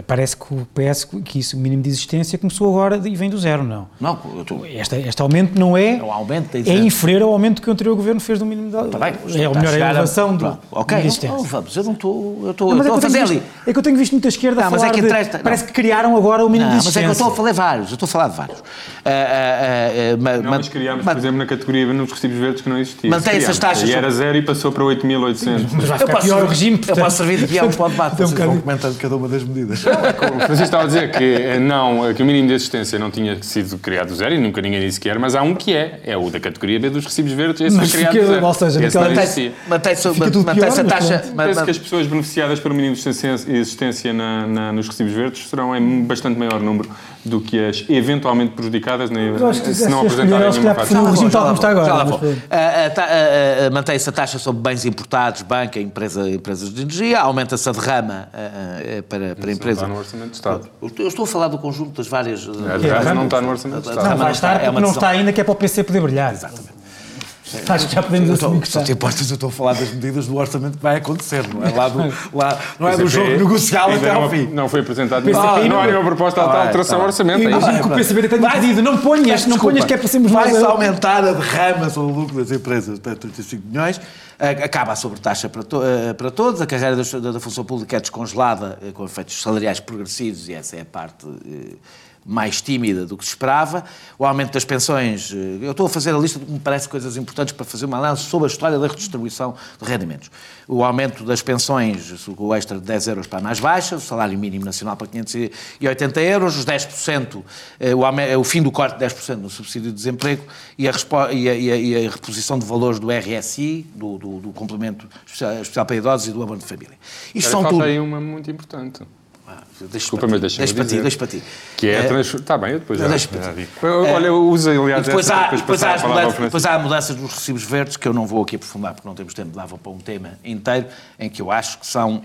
S2: Parece que o PS, que isso, o mínimo de existência, começou agora e vem do zero, não.
S3: Não, estou-
S2: Este, este aumento não é.
S3: É um aumento
S2: É inferior ao aumento que o anterior governo fez do mínimo da.
S3: Tá bem,
S2: é o melhor,
S3: chegar
S2: a elevação do.
S3: Ok,
S2: de existência.
S3: não, não vamos, eu não estou. Eu estou,
S2: Não, mas é
S3: estou
S2: eu
S3: a fazer
S2: tenho
S3: ali.
S2: visto, é que eu tenho visto muita esquerda
S3: Não,
S2: a
S3: mas
S2: falar
S3: é que
S2: de-
S3: interessa- não.
S2: Parece que criaram agora o mínimo
S3: Não,
S2: de
S3: mas é que eu
S2: existência.
S3: estou a falar de vários, eu estou a falar de vários. Ah, ah, ah, ah, ma-
S1: Não,
S3: ma-
S1: mas criámos,
S3: ma-
S1: por exemplo, na categoria nos recibos verdes que não existia.
S3: Mantém essas taxas
S1: E era zero e passou para 8.800.
S2: Mas vai
S3: eu
S2: ficar pior o regime.
S3: eu posso servir de guião para o debate,
S2: Então, um
S3: vocês vão comentando cada uma das medidas.
S1: O Francisco estava a dizer que, eh, não, que o mínimo de existência não tinha sido criado zero e nunca ninguém disse que era, mas há um que é, é o da categoria B dos recibos verdes, esse
S2: Mas
S1: foi criado
S2: fica-
S1: zero.
S2: ou seja,
S3: Mantém-se mantém-se a taxa.
S1: Penso que as pessoas beneficiadas pelo mínimo de existência- existência na- na- nos recibos verdes serão em bastante maior número do que as eventualmente prejudicadas,
S2: que
S1: se não
S2: se
S1: apresentarem nenhuma faixa.
S2: o regime tal como está agora.
S3: Mantém-se a taxa sobre bens importados, banca, empresa, empresas de energia, aumenta-se a derrama ah, para, empresas.
S1: não está no Orçamento de Estado.
S3: Eu estou a falar do conjunto das várias.
S1: A derrama não está no Orçamento de
S3: A
S1: Estado.
S2: Não,
S3: derrama
S2: vai estar
S3: é
S2: não está ainda, que é para o PC poder brilhar.
S3: Exatamente.
S2: Acho que já podemos
S3: Eu
S2: assumir que
S3: estou,
S2: está.
S3: só te importas, eu estou a falar das medidas do orçamento que vai acontecer, não é? Lá do, lá, não é do
S1: PCP
S3: jogo negocial
S1: ainda
S3: até ao fim.
S1: Não foi apresentado.
S2: PCP
S1: não, não há nenhuma proposta de
S3: Tá bem,
S1: alteração
S3: tá
S1: ao
S3: bem.
S1: orçamento. É
S2: imagino que o PCB tenha
S3: Vai-
S2: pedido, não ponhas, não ponhas que é para sermos nós.
S3: Vai-se
S2: a-
S3: aumentar a derrama sobre o lucro das empresas para 35 milhões, acaba a sobretaxa para, to- eh, para todos, a carreira da, da função pública é descongelada eh, com efeitos salariais progressivos e essa é a parte eh, mais tímida do que se esperava. O aumento das pensões, eh, eu estou a fazer a lista de que me parece coisas importantes para fazer uma análise sobre a história da redistribuição de rendimentos. O aumento das pensões, o extra de 10 euros para a mais baixa, o salário mínimo nacional para 580 euros, os 10%, eh, o, aume- o fim do corte de 10% no subsídio de desemprego e a, e a- e a- reposição de valores do RSI, do, do- do complemento especial, especial para idosos e do abono de família. Isto
S1: Agora,
S3: são tudo...
S1: aí uma muito importante.
S3: Deixa
S1: Desculpa,
S3: para
S1: mas deixa-me
S3: deixa para ti,
S1: dizer.
S3: deixa para ti.
S1: Que é a
S3: Eh,
S1: transformação. Está bem, eu depois já,
S3: deixa para
S1: já
S3: ti.
S1: digo. Olha, usa, aliás,
S3: E depois
S1: essa,
S3: há,
S1: depois
S3: há
S1: a
S3: mudanças, depois há mudanças dos recibos verdes, que eu não vou aqui aprofundar porque não temos tempo, dava para um tema inteiro, em que eu acho que são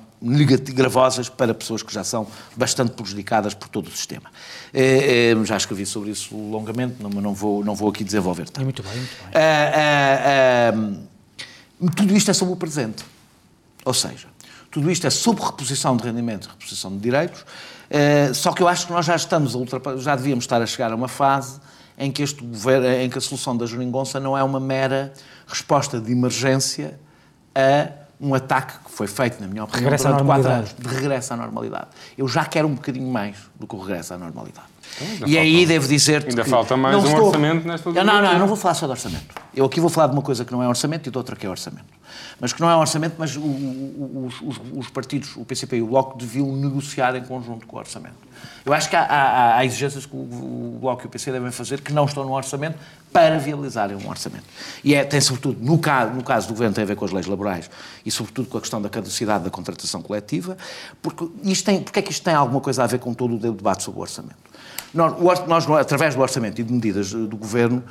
S3: gravosas para pessoas que já são bastante prejudicadas por todo o sistema. Eh, eh, já escrevi sobre isso longamente, não, não, vou, não vou aqui desenvolver tanto.
S2: É muito bem, muito bem.
S3: Ah, ah, ah, tudo isto é sobre o presente. Ou seja, tudo isto é sobre reposição de rendimentos, reposição de direitos, eh, só que eu acho que nós já estamos a ultrapassar, já devíamos estar a chegar a uma fase em que, este governo, em que a solução da Juringonça não é uma mera resposta de emergência a um ataque que foi feito, na minha opinião,
S2: Regresso
S3: durante quatro anos, de regresso à normalidade. Eu já quero um bocadinho mais do que o regresso à normalidade. E aí devo dizer
S1: ainda falta mais um orçamento nesta
S3: Eu não, não, eu não vou falar só de orçamento. Eu aqui vou falar de uma coisa que não é orçamento e de outra que é orçamento. Mas que não é orçamento, mas o- o- os, os- os partidos, o PCP e o Bloco, deviam negociar em conjunto com o orçamento. Eu acho que há, há- há exigências que o, o Bloco e o PC devem fazer que não estão no orçamento para viabilizarem um orçamento. E é, tem sobretudo, no caso, no caso do Governo, tem a ver com as leis laborais e sobretudo com a questão da caducidade da contratação coletiva, porque, isto tem, porque é que isto tem alguma coisa a ver com todo o debate sobre o orçamento? Nós, o nós, através do orçamento e de medidas do governo,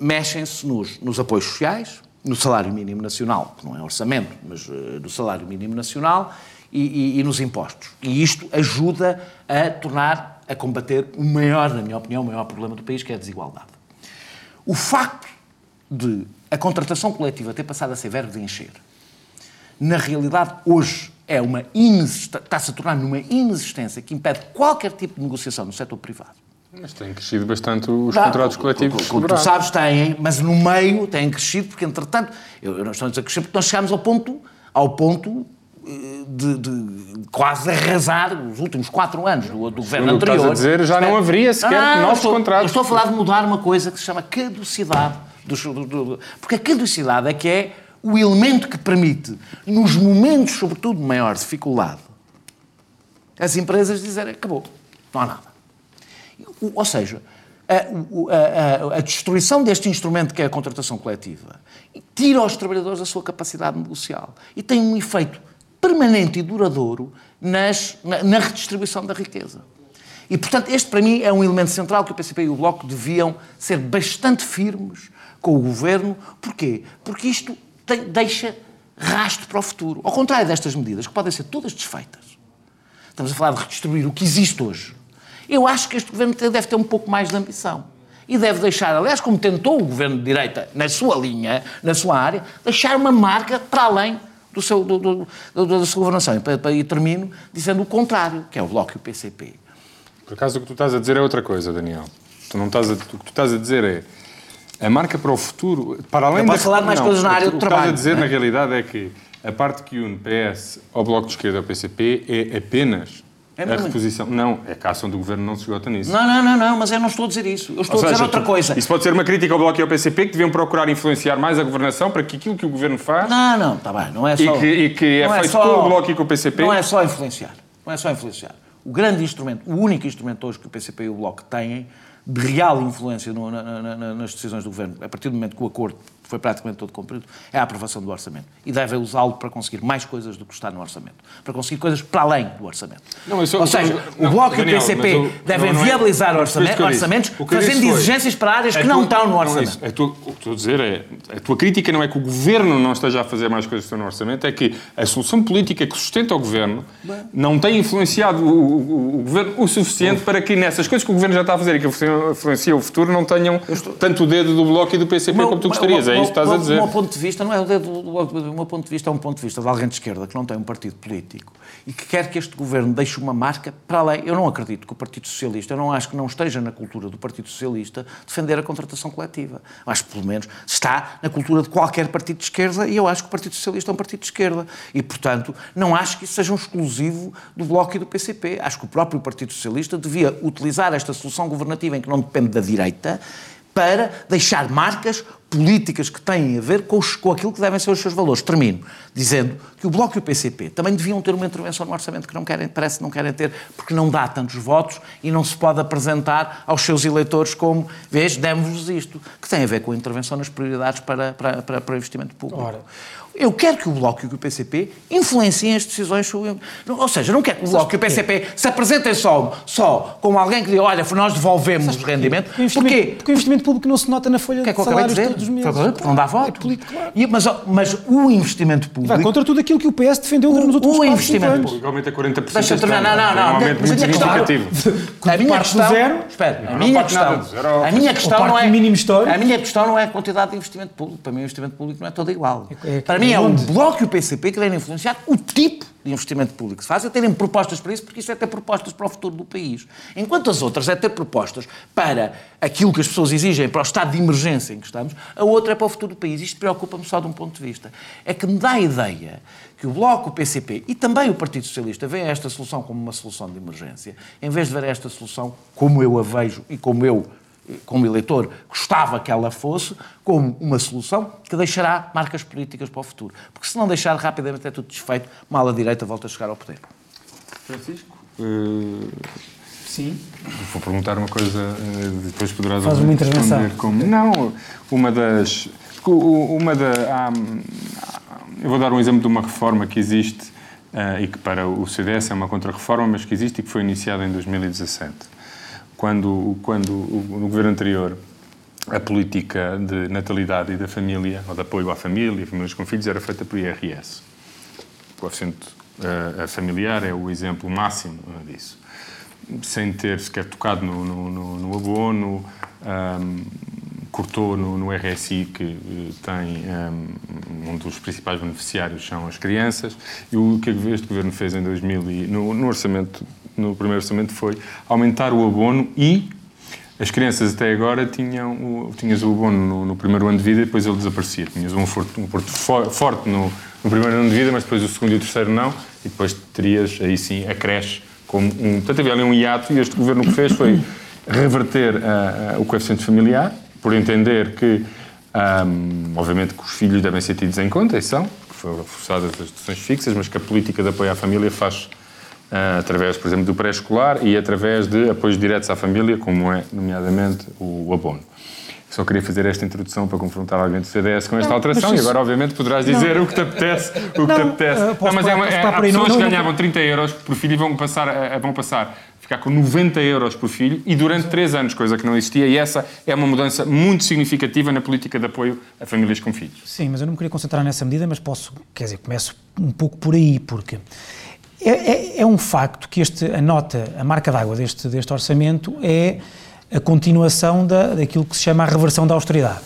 S3: mexem-se nos, nos apoios sociais, no salário mínimo nacional, que não é orçamento, mas eh, no salário mínimo nacional, e, e- e nos impostos. E isto ajuda a tornar, a combater o maior, na minha opinião, o maior problema do país, que é a desigualdade. O facto de a contratação coletiva ter passado a ser verbo de encher, na realidade, hoje é uma está-se a tornar numa inexistência que impede qualquer tipo de negociação no setor privado.
S1: Mas têm crescido bastante os
S3: Não,
S1: contratos
S3: co-
S1: coletivos.
S3: co- Como tu sabes, têm, mas no meio têm crescido, porque entretanto, eu, eu não estou a crescer, porque nós chegámos ao ponto, ao ponto eh, de, de quase arrasar os últimos quatro anos do, do governo
S1: o que
S3: anterior.
S1: estás a dizer, já não haveria sequer
S3: Ah,
S1: novos
S3: estou,
S1: contratos.
S3: Estou a falar de mudar uma coisa que se chama caducidade. dos- do- do- do- porque a caducidade é que é o elemento que permite, nos momentos, sobretudo, de maior dificuldade, as empresas dizerem acabou, não há nada. Ou seja, a- a- a destruição deste instrumento que é a contratação coletiva tira aos trabalhadores a sua capacidade negocial e tem um efeito permanente e duradouro nas- na, na redistribuição da riqueza. E, portanto, este para mim é um elemento central que o PCP e o Bloco deviam ser bastante firmes com o governo. Porquê? Porque isto tem- deixa rastro para o futuro. Ao contrário destas medidas, que podem ser todas desfeitas. Estamos a falar de redistribuir o que existe hoje. Eu acho que este governo deve ter um pouco mais de ambição. E deve deixar, aliás, como tentou o governo de direita, na sua linha, na sua área, deixar uma marca para além do seu, do, do- do- da sua governação. E, e termino dizendo o contrário, que é o Bloco e o PCP.
S1: Por acaso o que tu estás a dizer é outra coisa, Daniel. Tu não estás a, o que tu estás a dizer é a marca para o futuro, para além
S3: Eu posso falar de mais
S1: não,
S3: coisas na área
S1: o
S3: do
S1: que
S3: trabalho,
S1: estás a dizer,
S3: é?
S1: na realidade, é que a parte que une PS ao Bloco de Esquerda e ao PCP é apenas
S3: É
S1: a reposição. Não, é que a ação do Governo não se esgota nisso.
S3: Não, não, não, não, mas eu não estou a dizer isso. Eu estou
S1: Ou
S3: a dizer
S1: seja,
S3: outra coisa.
S1: Isso pode ser uma crítica ao Bloco e ao PCP que deviam procurar influenciar mais a governação para que aquilo que o Governo faz
S3: Não, não, está bem, não é
S1: e
S3: só...
S1: que, e que é
S3: não
S1: feito
S3: só-
S1: com o Bloco e com o PCP.
S3: Não é só influenciar. Não é só influenciar. O grande instrumento, o único instrumento hoje que o PCP e o Bloco têm de real influência no- na- na- na- nas decisões do Governo, a partir do momento que o acordo foi praticamente todo cumprido, é a aprovação do Orçamento. E devem usá-lo para conseguir mais coisas do que está no Orçamento. Para conseguir coisas para além do Orçamento.
S1: Não,
S3: Ou seja,
S1: não,
S3: o Bloco
S1: Daniel,
S3: e o PCP
S1: o-
S3: devem
S1: não, não é-
S3: viabilizar
S1: foi
S3: orçamento- orçamentos fazendo exigências para áreas
S1: a
S3: que não
S1: tua-
S3: estão no
S1: não é
S3: Orçamento.
S1: A tua- o que estou a dizer é, a tua crítica não é que o Governo não esteja a fazer mais coisas que estão no Orçamento, é que a solução política que sustenta o Governo não tem influenciado o, o- o Governo o suficiente para que nessas coisas que o Governo já está a fazer e que influencia o futuro não tenham tanto o dedo do Bloco e do PCP como tu gostarias. É isso que estás a dizer.
S3: O meu ponto de vista não é o dedo do do- o meu ponto de vista é um ponto de vista de alguém de esquerda que não tem um partido político e que quer que este governo deixe uma marca para além. Eu não acredito que o Partido Socialista, eu não acho que não esteja na cultura do Partido Socialista defender a contratação coletiva. Acho que pelo menos está na cultura de qualquer partido de esquerda e eu acho que o Partido Socialista é um partido de esquerda e, portanto, não acho que isso seja um exclusivo do Bloco e do PCP. Acho que o próprio Partido Socialista devia utilizar esta solução governativa em que não depende da direita para deixar marcas políticas que têm a ver com, os- com aquilo que devem ser os seus valores. Termino dizendo que o Bloco e o PCP também deviam ter uma intervenção no orçamento que não querem, parece que não querem ter, porque não dá tantos votos e não se pode apresentar aos seus eleitores como, vês, demos-vos isto, que tem a ver com a intervenção nas prioridades para, para, para, investimento público.
S2: Ora.
S3: Eu quero que o Bloco e o PCP influenciem as decisões sobre... Ou seja, não quero que o Bloco e o PCP se apresentem só, só como alguém que diz, olha, nós devolvemos o rendimento.
S2: Porque o investimento,
S3: Porquê?
S2: porque o investimento público não se nota na folha
S3: O que é
S2: de
S3: que de
S2: salários
S3: dizer?
S2: todos os meses.
S3: Foi o que eu acabei de dizer, não dá voto.
S2: É político, claro.
S3: E- mas, mas o investimento
S2: Vai
S3: público...
S2: contra tudo aquilo que o PS defendeu
S3: O-
S2: nos últimos
S3: o
S2: 4,
S3: investimento
S2: 5 anos.
S3: público.
S1: Aumenta 40%
S3: Deixa eu terminar. Não, não,
S1: É um
S3: não.
S1: aumento muito
S3: a minha questão-
S1: significativo.
S3: A minha questão,
S2: zero?
S3: espera, a
S1: Não,
S3: minha
S1: não
S3: questão,
S1: zero.
S3: a minha questão não é a minha questão não é a quantidade de investimento público. Para mim, o investimento público não é todo igual.
S2: É- é-
S3: Para mim é o
S2: onde?
S3: bloco e o PCP que devem influenciar o tipo de investimento público que se faz, é terem propostas para isso, porque isso é ter propostas para o futuro do país. Enquanto as outras é ter propostas para aquilo que as pessoas exigem, para o estado de emergência em que estamos, a outra é para o futuro do país. Isto preocupa-me só de um ponto de vista. É que me dá a ideia que o Bloco, o PCP e também o Partido Socialista veem esta solução como uma solução de emergência, em vez de ver esta solução como eu a vejo e como eu, como eleitor, gostava que ela fosse, como uma solução que deixará marcas políticas para o futuro. Porque se não deixar, rapidamente é tudo desfeito, mal a direita volta a chegar ao poder.
S1: Francisco? eh,
S2: Sim.
S1: Vou perguntar uma coisa, eh, depois poderás
S2: Faz uma intervenção.
S1: como. Não, uma das. Uma da. há- eu vou dar um exemplo de uma reforma que existe eh, e que para o CDS é uma contra-reforma, mas que existe e que foi iniciada em 2017. Quando, quando no governo anterior a política de natalidade e da família, ou de apoio à família, famílias com filhos, era feita por IRS. O coeficiente uh, familiar é o exemplo máximo disso. Sem ter sequer tocado no, no, no, no abono, um, cortou no, no, RSI, que uh, tem um, um, dos principais beneficiários são as crianças, e o que este governo fez em 2000 e, no, no orçamento, no primeiro orçamento foi aumentar o abono e as crianças até agora tinham o, tinhas o abono no, no, primeiro ano de vida e depois ele desaparecia. Tinhas um forte, um porto forte no, no, primeiro ano de vida, mas depois o segundo e o terceiro não, e depois terias aí sim a creche como um. Portanto, havia ali um hiato e este governo o que fez foi reverter uh, uh, o coeficiente familiar, por entender que, um, obviamente, que os filhos devem ser tidos em conta, e são, que foram forçadas as deduções fixas, mas que a política de apoio à família faz através, por exemplo, do pré-escolar e através de apoios diretos à família, como é, nomeadamente, o, abono. Só queria fazer esta introdução para confrontar alguém do CDS com esta não, alteração isso... e agora, obviamente, poderás dizer não, o que te apetece. O que não, te apetece. Uh, não, mas é uma, é, há pessoas que ganhavam 30 euros por filho e vão passar, uh, vão passar ficar com 90 euros por filho e durante 3 anos, coisa que não existia, e essa é uma mudança muito significativa na política de apoio a famílias com filhos.
S2: Sim, mas eu não me queria concentrar nessa medida, mas posso, quer dizer, começo um pouco por aí, porque é, é, é um facto que este, a nota, a marca d'água deste, deste orçamento é a continuação da, daquilo que se chama a reversão da austeridade.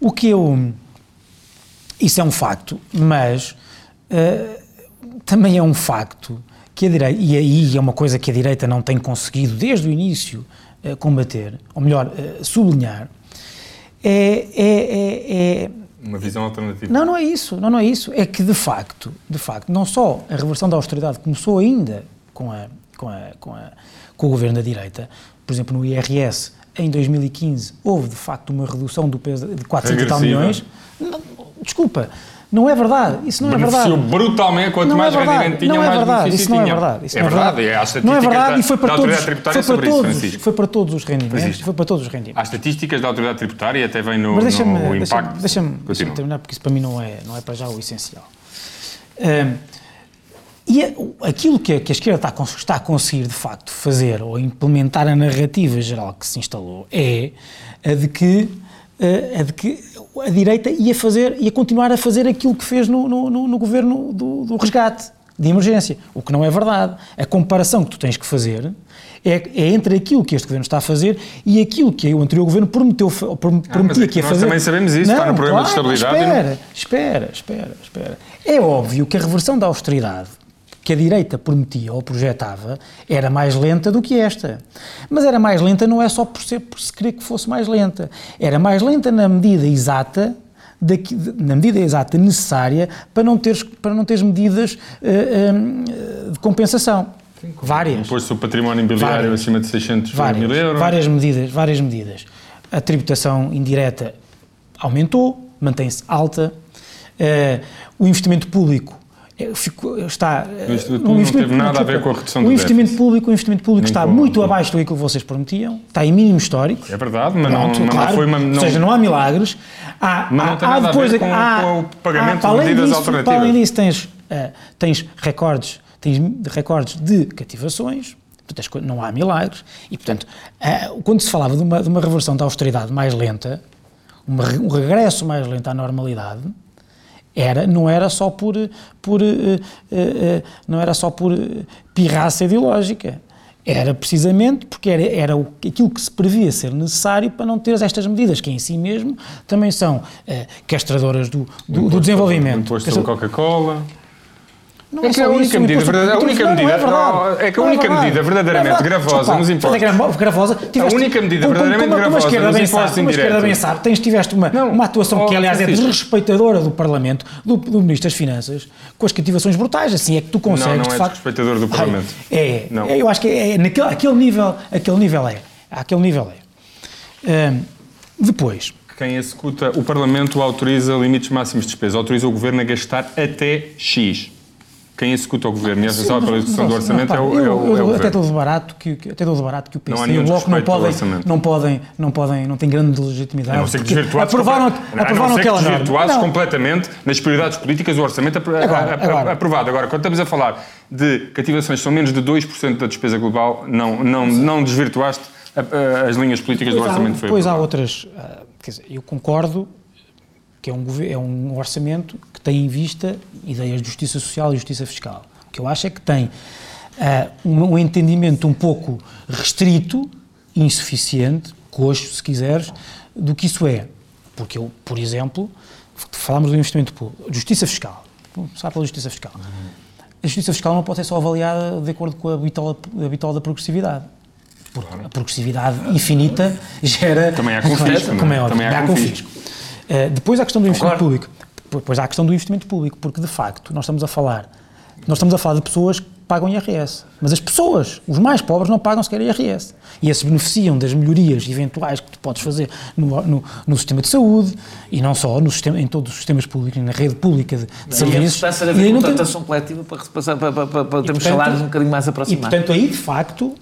S2: O que eu. Isso é um facto, mas uh, também é um facto que a direita, e aí é uma coisa que a direita não tem conseguido desde o início uh, combater, ou melhor, uh, sublinhar, é, é, é, é
S1: uma visão alternativa.
S2: Não, não é isso, não, não é isso. É que, de facto, de facto, não só a reversão da austeridade começou ainda com, a, com, a, com, a, com o governo da direita, por exemplo, no IRS, em 2015, houve, de facto, uma redução do peso de 400 e tal milhões. Não, desculpa, não é verdade. Isso não é verdade.
S1: brutalmente, quanto não mais é rendimento tinha,
S2: não é
S1: mais
S2: verdade. Isso não é
S1: verdade.
S2: Isso
S1: é verdade. É verdade.
S2: Não é verdade e foi para todos,
S1: foi
S2: para todos, isso, foi para todos os rendimentos. Foi para todos os rendimentos.
S1: Há estatísticas da autoridade tributária e até vem no, Mas deixa no impacto.
S2: Deixa-me deixa terminar, porque isso para mim não é, não é para já o essencial. Um, e aquilo que a, que a esquerda está, está a conseguir, de facto, fazer ou implementar a narrativa geral que se instalou é a de que a de que a direita ia fazer, ia continuar a fazer aquilo que fez no, no, no governo do, do, resgate de emergência, o que não é verdade. A comparação que tu tens que fazer é, é, entre aquilo que este governo está a fazer e aquilo que o anterior governo prometeu, prometia ah, é que ia
S1: nós
S2: fazer.
S1: Nós também sabemos isso, não, está no programa claro, de estabilidade.
S2: Espera, não... espera, espera, espera. É óbvio que a reversão da austeridade que a direita prometia ou projetava era mais lenta do que esta. Mas era mais lenta não é só por, ser, por se querer que fosse mais lenta. Era mais lenta na medida exata Daqui, na medida exata necessária para não teres, para não teres medidas uh, uh, de compensação. Sim, várias.
S1: Imposto o património imobiliário várias, acima de 600
S2: várias,
S1: mil euros.
S2: Várias medidas, várias medidas. A tributação indireta aumentou, mantém-se alta. Uh, o investimento público Fico, está,
S1: o investimento público não teve nada a ver com a redução do
S2: o investimento déficit. público O investimento público está muito abaixo do que vocês prometiam, está em mínimos históricos.
S1: É verdade, mas Pronto, não, claro, não foi uma... Não,
S2: ou seja, não há milagres. Há,
S1: mas não tem há, nada depois, a ver com, há, com o pagamento há, de medidas disso, alternativas.
S2: Para além disso, tens, uh, tens recordes, tens recordes de cativações, portanto, não há milagres, e, portanto, uh, quando se falava de uma, de uma reversão da austeridade mais lenta, uma, um regresso mais lento à normalidade, era, não era só por, por uh, uh, uh, não era só por pirraça ideológica. Era precisamente porque era, era o, aquilo que se previa ser necessário para não ter estas medidas, que em si mesmo também são castradoras do, do, do desenvolvimento.
S1: Imposto sobre Coca-Cola. Não é, é que a única medida, a única medida, é, é que a única é medida verdadeiramente gravosa nos impostos.
S2: gravosa,
S1: tiveste, a única medida verdadeiramente gravosa nos impostos indiretos.
S2: esquerda bem sabe, tens, tiveste uma, não, uma atuação oh, que, aliás, é desrespeitadora do Parlamento, do, Ministro das Finanças, com as cativações brutais. Assim é que tu consegues. Não,
S1: não é desrespeitador do Parlamento.
S2: É, não. eu acho que é, naquele aquele nível, aquele nível é. Aquele nível é. Depois.
S1: Quem executa, o Parlamento autoriza limites máximos de despesa, autoriza o Governo a gastar até X quem executa o governo e é responsável pela execução do orçamento é o, é o, é o
S2: até dou barato que, até dou barato que o PC e o Bloco não podem, não podem, não podem, não têm grande legitimidade.
S1: A não ser que desvirtuados,
S2: aprovaram, aprovaram
S1: a não ser que
S2: aquela norma.
S1: desvirtuados completamente nas prioridades políticas do orçamento aprovado. Agora, quando estamos a falar de cativações são menos de 2% da despesa global, não, não, não desvirtuaste as linhas políticas do orçamento. foi
S2: depois há outras. ah, quer dizer, eu concordo que é um, é um orçamento que tem em vista ideias de justiça social e justiça fiscal. O que eu acho é que tem ah, um, um entendimento um pouco restrito, insuficiente, coxo, se quiseres, do que isso é. Porque eu, por exemplo, falámos do investimento público, justiça fiscal. Vamos Começar pela justiça fiscal. A justiça fiscal não pode ser só avaliada de acordo com a bitola, a bitola da progressividade. Porque a progressividade infinita gera.
S1: Também há confisco, é?
S2: Como é óbvio,
S1: Também há
S2: confisco. Eh, depois há a questão do investimento
S3: Concordo.
S2: público. Depois há a questão do investimento público, porque de facto nós estamos a falar, nós estamos a falar de pessoas que pagam IRS, mas as pessoas, os mais pobres, não pagam sequer IRS. E esses beneficiam das melhorias eventuais que tu podes fazer no, no, no sistema de saúde e não só no sistema, em todos os sistemas públicos, na rede pública de, de
S3: E a
S2: serviços. E
S3: haver
S2: não tem-
S3: contratação coletiva para, para, para, para, termos
S2: portanto-
S3: salários um bocadinho mais
S2: e
S3: aproximados.
S2: portanto aí de facto,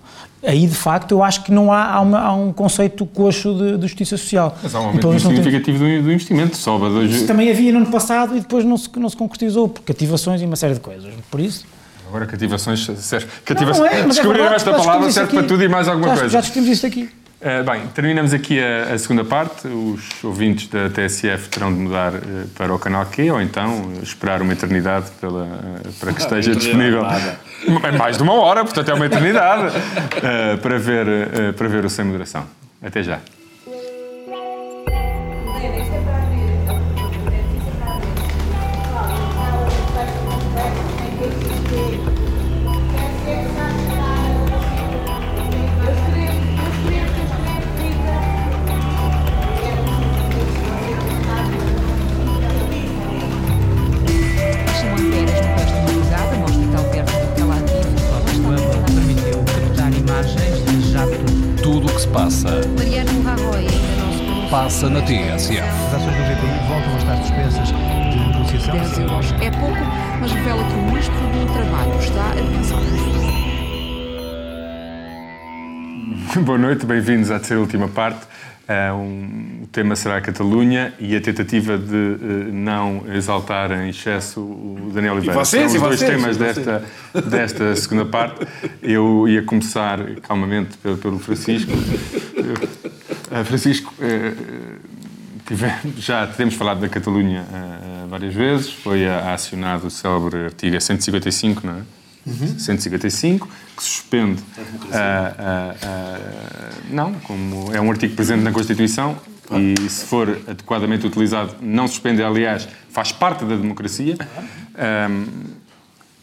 S2: aí de facto eu acho que não há, há, uma- há um conceito coxo de, de justiça social.
S1: Mas há um aumento
S2: não tem-
S1: significativo do, investimento. Sobe dois...
S2: Isso também havia no ano passado e depois não se, não se concretizou por cativações e uma série de coisas. Por isso.
S1: Agora, cativações. Cativações,
S2: não é, é
S1: descobriram
S2: verdade,
S1: esta palavra serve para tudo e mais alguma
S2: já,
S1: coisa.
S2: Já discutimos isto aqui.
S1: Uh, bem, terminamos aqui a, a segunda parte. Os ouvintes da TSF terão de mudar uh, para o canal Q ou então uh, esperar uma eternidade pela, uh, para que esteja disponível. É mais de uma hora, portanto é uma eternidade para, ver, para ver o Sem Moderação. Até já. Boa noite, bem-vindos à terceira e última parte. Uh, um- o tema será a Catalunha e a tentativa de uh, não exaltar em excesso o Daniel Oliveira.
S3: vocês,
S1: São
S3: e
S1: os dois
S3: vocês,
S1: temas
S3: e
S1: desta, desta segunda parte. Eu ia começar calmamente pelo, pelo Francisco. Uh, Francisco, uh, tivemos- já temos falado da Catalunha várias vezes. Foi acionado o célebre artigo 155, não é? 155, que suspende. ah, ah, ah, não, como é um artigo presente na Constituição e, se for adequadamente utilizado, não suspende, aliás, faz parte da democracia. Ahm,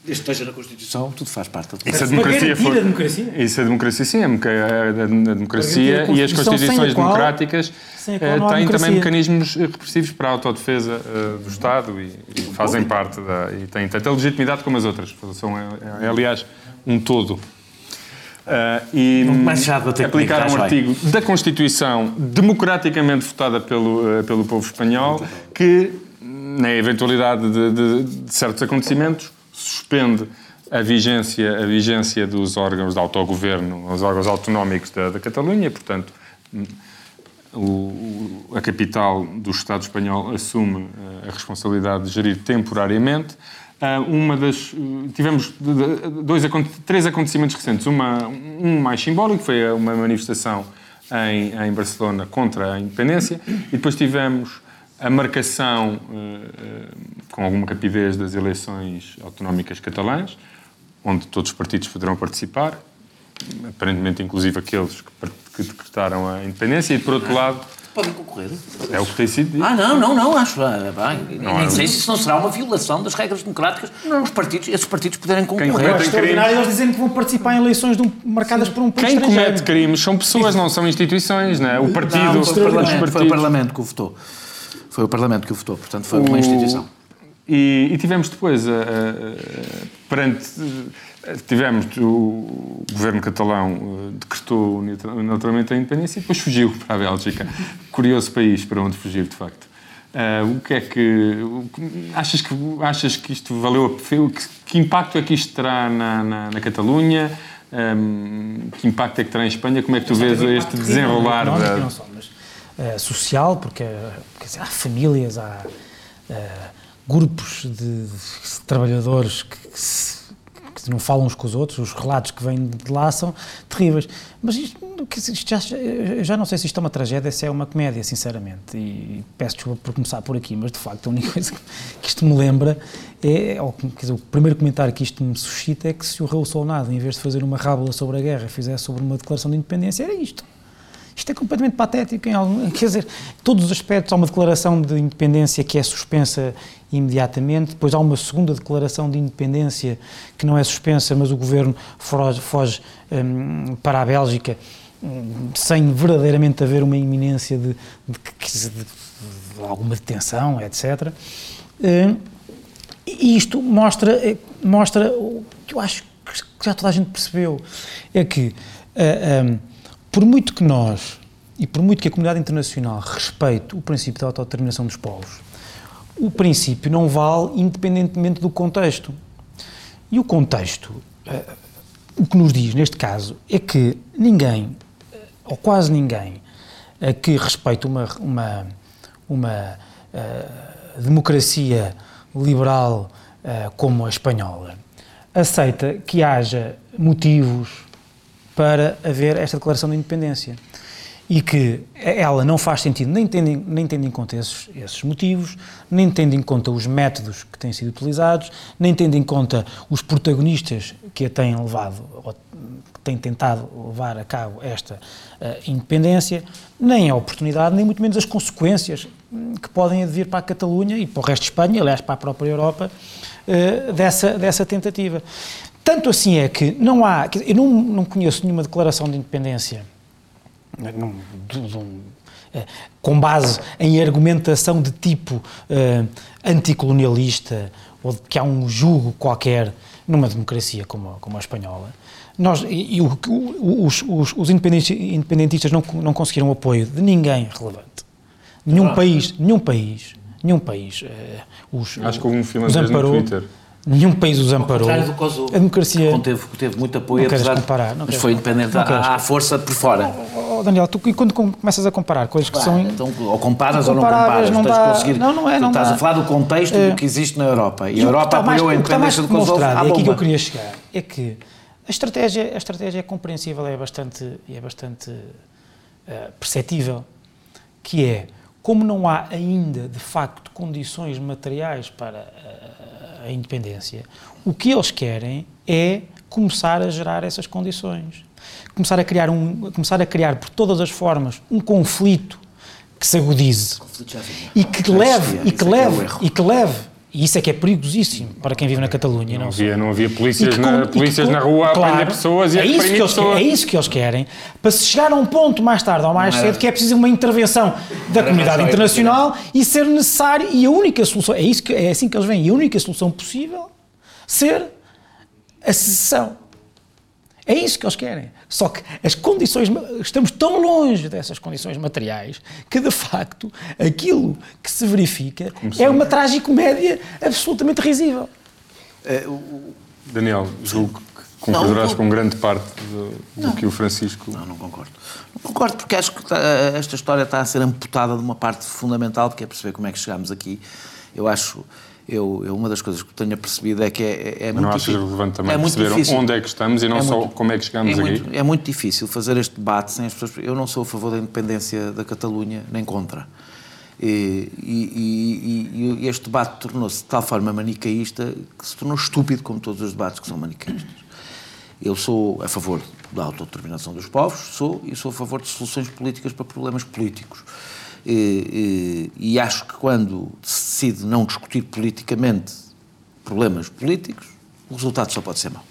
S3: Desde que esteja na Constituição, tudo faz parte da
S1: e se a
S2: Para
S1: democracia for.
S2: a democracia.
S1: Se a democracia, sim, a democra- a- democracia
S2: a
S1: e as constituições
S2: qual-
S1: democráticas
S2: sem a qual
S1: eh, têm
S2: democracia.
S1: também mecanismos repressivos para a autodefesa eh, do Estado e, e fazem parte da. e têm tanta legitimidade como as outras. São, é, é, aliás, um todo. Ah, e aplicar um artigo da Constituição democraticamente votada pelo, eh, pelo povo espanhol que, na eventualidade de, de- de certos acontecimentos, suspende a vigência, a vigência dos órgãos de autogoverno, os órgãos autonómicos da, da Catalunha, portanto, o- a capital do Estado espanhol assume eh, a responsabilidade de gerir temporariamente. Ah, uma das, eh, tivemos dois, três acontecimentos recentes. Uma, um mais simbólico, foi uma manifestação em, em Barcelona contra a independência, e depois tivemos a marcação eh, eh, com alguma rapidez das eleições autonómicas catalãs, onde todos os partidos poderão participar, aparentemente inclusive aqueles que, decretaram a independência, e por outro lado,
S3: Podem concorrer.
S1: é o que tem sido dito.
S3: Ah, não, não, não, acho ah, bem.
S1: Não,
S3: Nem
S1: não.
S3: sei se isso não será uma violação das regras democráticas os partidos, esses partidos poderem concorrer.
S1: comete-
S2: É
S1: Tem
S2: extraordinário
S1: crimes.
S2: eles dizerem que vão participar em eleições de um- marcadas por um país
S1: Quem
S2: estrangeiro.
S1: comete crimes são pessoas, não são instituições, não é? O partido,
S3: Não, foi, o Parlamento, foi o
S1: partidos.
S3: Parlamento que o votou. Foi o Parlamento que o votou, portanto foi uma instituição.
S1: E, e tivemos depois, a- a- a- perante. Tivemos o governo catalão eh, decretou unilateralmente a independência e depois fugiu para a Bélgica. Curioso país para onde fugir, de facto. Ah, o que é que. achas, que achas que isto valeu a pena? Que, que impacto é que isto terá na, na, na Catalunha? Ahm, que impacto é que terá em Espanha? Como é que tu vês este desenrolar
S2: Económico
S1: da.
S2: e não só, eh, social, porque dizer, há famílias, há eh, grupos de, de trabalhadores que, que se- que não falam uns com os outros, os relatos que vêm de lá são terríveis. Mas isto, isto já, já não sei se isto é uma tragédia, se é uma comédia, sinceramente. E, peço desculpa por começar por aqui, mas de facto a única coisa que, que isto me lembra é, ou, quer dizer, o primeiro comentário que isto me suscita é que se o Raul Solnado, em vez de fazer uma rábula sobre a guerra, fizesse sobre uma declaração de independência, era isto. Isto é completamente patético, em algum, quer dizer, todos os aspectos, há uma declaração de independência que é suspensa imediatamente, depois há uma segunda declaração de independência que não é suspensa, mas o governo foge, foge, hum, para a Bélgica hum, sem verdadeiramente haver uma iminência de, de, de- de- alguma detenção, etc. Hum, e isto mostra, eh, mostra o que eu acho que já toda a gente percebeu, é que ah, ah, por muito que nós e por muito que a comunidade internacional respeite o princípio da autodeterminação dos povos, o princípio não vale independentemente do contexto. E o contexto, eh, o que nos diz neste caso, é que ninguém, eh, ou quase ninguém, eh, que respeite uma, uma, uma democracia liberal como a espanhola, aceita que haja motivos para haver esta declaração de independência. E que ela não faz sentido, nem tendo, em- nem tendo em conta esses, esses motivos, nem tendo em conta os métodos que têm sido utilizados, nem tendo em conta os protagonistas que a têm levado, ou que têm tentado levar a cabo esta eh, independência, nem a oportunidade, nem muito menos as consequências hum, que podem advir para a Catalunha e para o resto de Espanha, aliás, para a própria Europa, eh, dessa, dessa tentativa. Tanto assim é que não há, eu não, não conheço nenhuma declaração de independência num- de- de um, eh, com base em argumentação de tipo eh, anticolonialista ou de que há um jugo qualquer numa democracia como, a- como a espanhola. Nós, e, o os, os, os independentistas, não, não conseguiram apoio de ninguém relevante. Nenhum país, nenhum país, nenhum país eh, os,
S1: Acho que houve um finlandês no Twitter.
S2: Nenhum país os
S3: Ao
S2: amparou.
S3: contrário do Kosovo.
S2: A democracia...
S3: que Teve, muito apoio,
S2: Não
S3: apesar
S2: comparar, não
S3: mas foi independente à, à força por fora.
S2: Oh, Daniel, tu quando com- começas a comparar coisas que
S3: Pá,
S2: são.
S3: então, ou comparas ou não comparas.
S2: não dá-
S3: conseguir,
S2: não, não é, não
S3: estás
S2: dá.
S3: a falar do contexto
S2: Eh,
S3: do que existe na Europa. E a
S2: E que
S3: Europa
S2: mais-
S3: apoiou a independência do Kosovo
S2: e aqui que eu queria chegar, é que a estratégia, a estratégia é compreensível, é bastante, é bastante eh, perceptível, que é, como não há ainda, de facto, condições materiais para eh, a independência, o que eles querem é começar a gerar essas condições. Começar a criar, um, começar a criar por todas as formas, um conflito que se agudize. E que leve, e que leve, e que leve, e isso é que é perigosíssimo para quem vive na Catalunha.
S1: Não
S2: Não,
S1: havia, não havia polícias,
S2: que
S1: na,
S2: com- que
S1: polícias
S2: com-
S1: na rua a
S2: claro,
S1: prender pessoas e a
S2: é isso,
S1: reprimir
S2: que eles,
S1: pessoas.
S2: é isso que eles querem, para se chegar a um ponto mais tarde ou mais
S3: Não era-
S2: cedo que é preciso uma intervenção da comunidade internacional e ser necessário, e a única solução, é, isso que, é assim que eles veem, e a única solução possível ser a secessão. É isso que eles querem. Só que as condições, estamos tão longe dessas condições materiais que, de facto, aquilo que se verifica é uma tragicomédia absolutamente risível.
S1: Daniel, julgo que concordarás com grande parte do, do que o Francisco.
S3: Não, não concordo. Não concordo porque acho que tá- esta história está a ser amputada de uma parte fundamental, que é perceber como é que chegámos aqui. Eu acho, eu, eu- uma das coisas que tenho percebido é que é, é
S1: Mas
S3: muito
S1: não achas
S3: difícil.
S1: relevante também
S3: é
S1: perceber
S3: difícil.
S1: onde é que estamos e não
S3: É
S1: só
S3: muito-
S1: como é que chegamos
S3: é
S1: aqui?
S3: muito, é muito difícil fazer este debate sem as pessoas. Eu não sou a favor da independência da Catalunha, nem contra. E, e- e- e este debate tornou-se de tal forma manicaísta que se tornou estúpido, como todos os debates que são manicaístas. Eu sou a favor da autodeterminação dos povos, sou e sou a favor de soluções políticas para problemas políticos. E, e- e acho que quando se decide não discutir politicamente problemas políticos, o resultado só pode ser mau.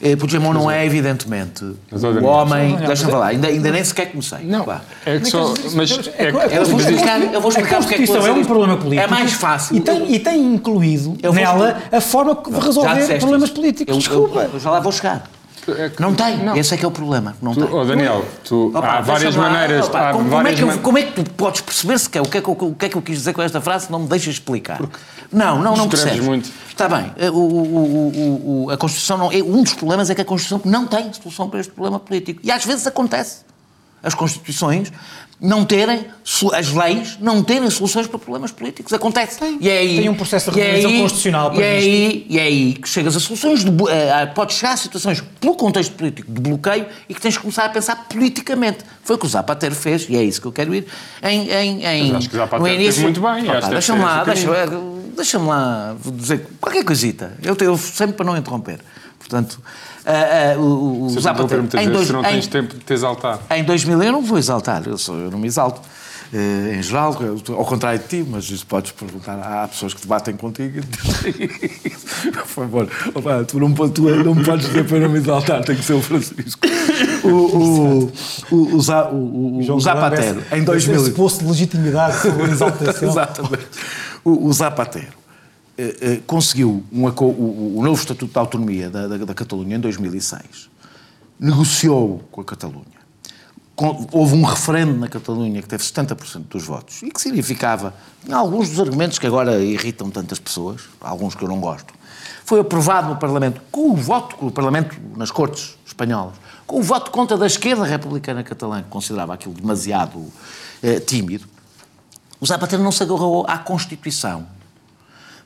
S3: Eh, Puigdemont não é, evidentemente, o homem... Deixa-me falar, ainda, ainda nem sequer comecei.
S1: Não,
S3: Vá.
S1: é que só. Mas é
S2: É
S3: Eu vou explicar, eu vou explicar
S2: a
S3: porque é que a
S2: Constituição é um problema político.
S3: É mais fácil.
S2: E tem, e tem incluído nela a forma de resolver problemas
S3: isso.
S2: políticos.
S3: Eu-
S2: Desculpa.
S3: Eu, eu já lá vou chegar. Não tem. Esse é que é o problema. Não
S1: Tu,
S3: tem.
S1: oh, Daniel, tu,
S3: Opa,
S1: há várias maneiras.
S3: opa,
S1: há
S3: como, como é
S1: várias
S3: que eu-
S1: man-
S3: como é que tu podes perceber se quer? O que, é que, eu- o que é que eu quis dizer com esta frase? Não me deixas explicar. Não, não, não
S1: Escreves
S3: percebes.
S1: muito.
S3: Está bem. O, o- o- o- a Constituição não. é- Um dos problemas é que a Constituição não tem solução para este problema político. E às vezes acontece. As Constituições não terem, as leis não terem soluções para problemas políticos. Acontece. E é aí,
S2: Tem um processo de
S3: e é
S2: revisão
S3: aí-
S2: constitucional
S3: E é
S2: previsto.
S3: aí, e é aí que chegas a soluções, de, eh, a- podes chegar a situações, pelo contexto político, de bloqueio e que tens de começar a pensar politicamente. Foi o que o Zapatero fez, e é isso que eu quero ir, em... em, em
S1: Mas acho que o Zapatero
S3: no
S1: fez
S3: início-
S1: muito bem,
S3: Deixa-me lá, deixa, deixa-me lá dizer qualquer coisita. Eu, eu sempre para não interromper. Portanto, ah, ah, o,
S1: Se
S3: Zapatero...
S1: muitas
S3: em
S1: vezes,
S3: dois-
S1: se não
S3: em-
S1: tens tempo de te exaltar.
S3: em 2000 eu não vou exaltar, eu, sou, eu não me exalto. Eh, em geral, ao contrário de ti, mas isso podes perguntar. Há pessoas que debatem contigo. Por favor, Opa, tu, não, tu não me podes dizer para não me exaltar, tem que ser o Francisco. O, o, o, o, o, o, o Zapatero, em 2000.
S2: Esse poço de legitimidade sobre exaltação.
S3: Exatamente. O, o Zapatero eh, conseguiu um o, o novo Estatuto de Autonomia da, da, da Catalunha em 2006. Negociou com a Catalunha. Houve um referendo na Catalunha que teve 70% dos votos e que significava alguns dos argumentos que agora irritam tantas pessoas, alguns que eu não gosto. Foi aprovado no Parlamento com o voto, com o Parlamento nas Cortes espanholas, com o voto contra da esquerda republicana catalã, que considerava aquilo demasiado eh, tímido. O Zapatero não se agarrou à Constituição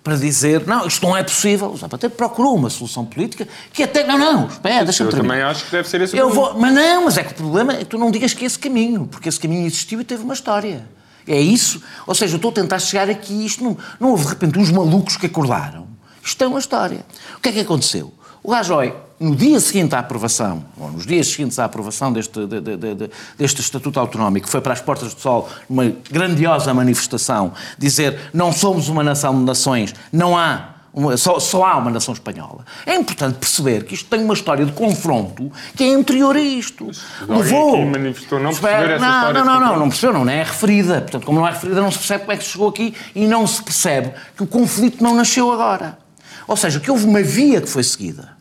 S3: para dizer, não, isto não é possível. O Zapatero procurou uma solução política que até, não, não, espera, deixa-me
S1: Eu
S3: terminar.
S1: também acho que deve ser esse
S3: Eu vou, mas não, mas é que o problema é que tu não digas que esse caminho, porque esse caminho existiu e teve uma história. É isso. Ou seja, eu estou a tentar chegar aqui, isto não, não houve de repente uns malucos que acordaram. Isto tem uma história. O que é que aconteceu? O Rajoy, no dia seguinte à aprovação, ou nos dias seguintes à aprovação deste, de- de- de- de- deste Estatuto Autonómico, foi para as Portas do Sol, uma grandiosa manifestação, dizer não somos uma nação de nações, não há uma- só, só há uma nação espanhola. É importante perceber que isto tem uma história de confronto que é anterior a isto.
S1: aqui manifestou não perceber essa
S3: não,
S1: história
S3: Não, não, não, não percebeu, não, não é referida. Portanto, como não é referida, não se percebe como é que se chegou aqui e não se percebe que o conflito não nasceu agora. Ou seja, que houve uma via que foi seguida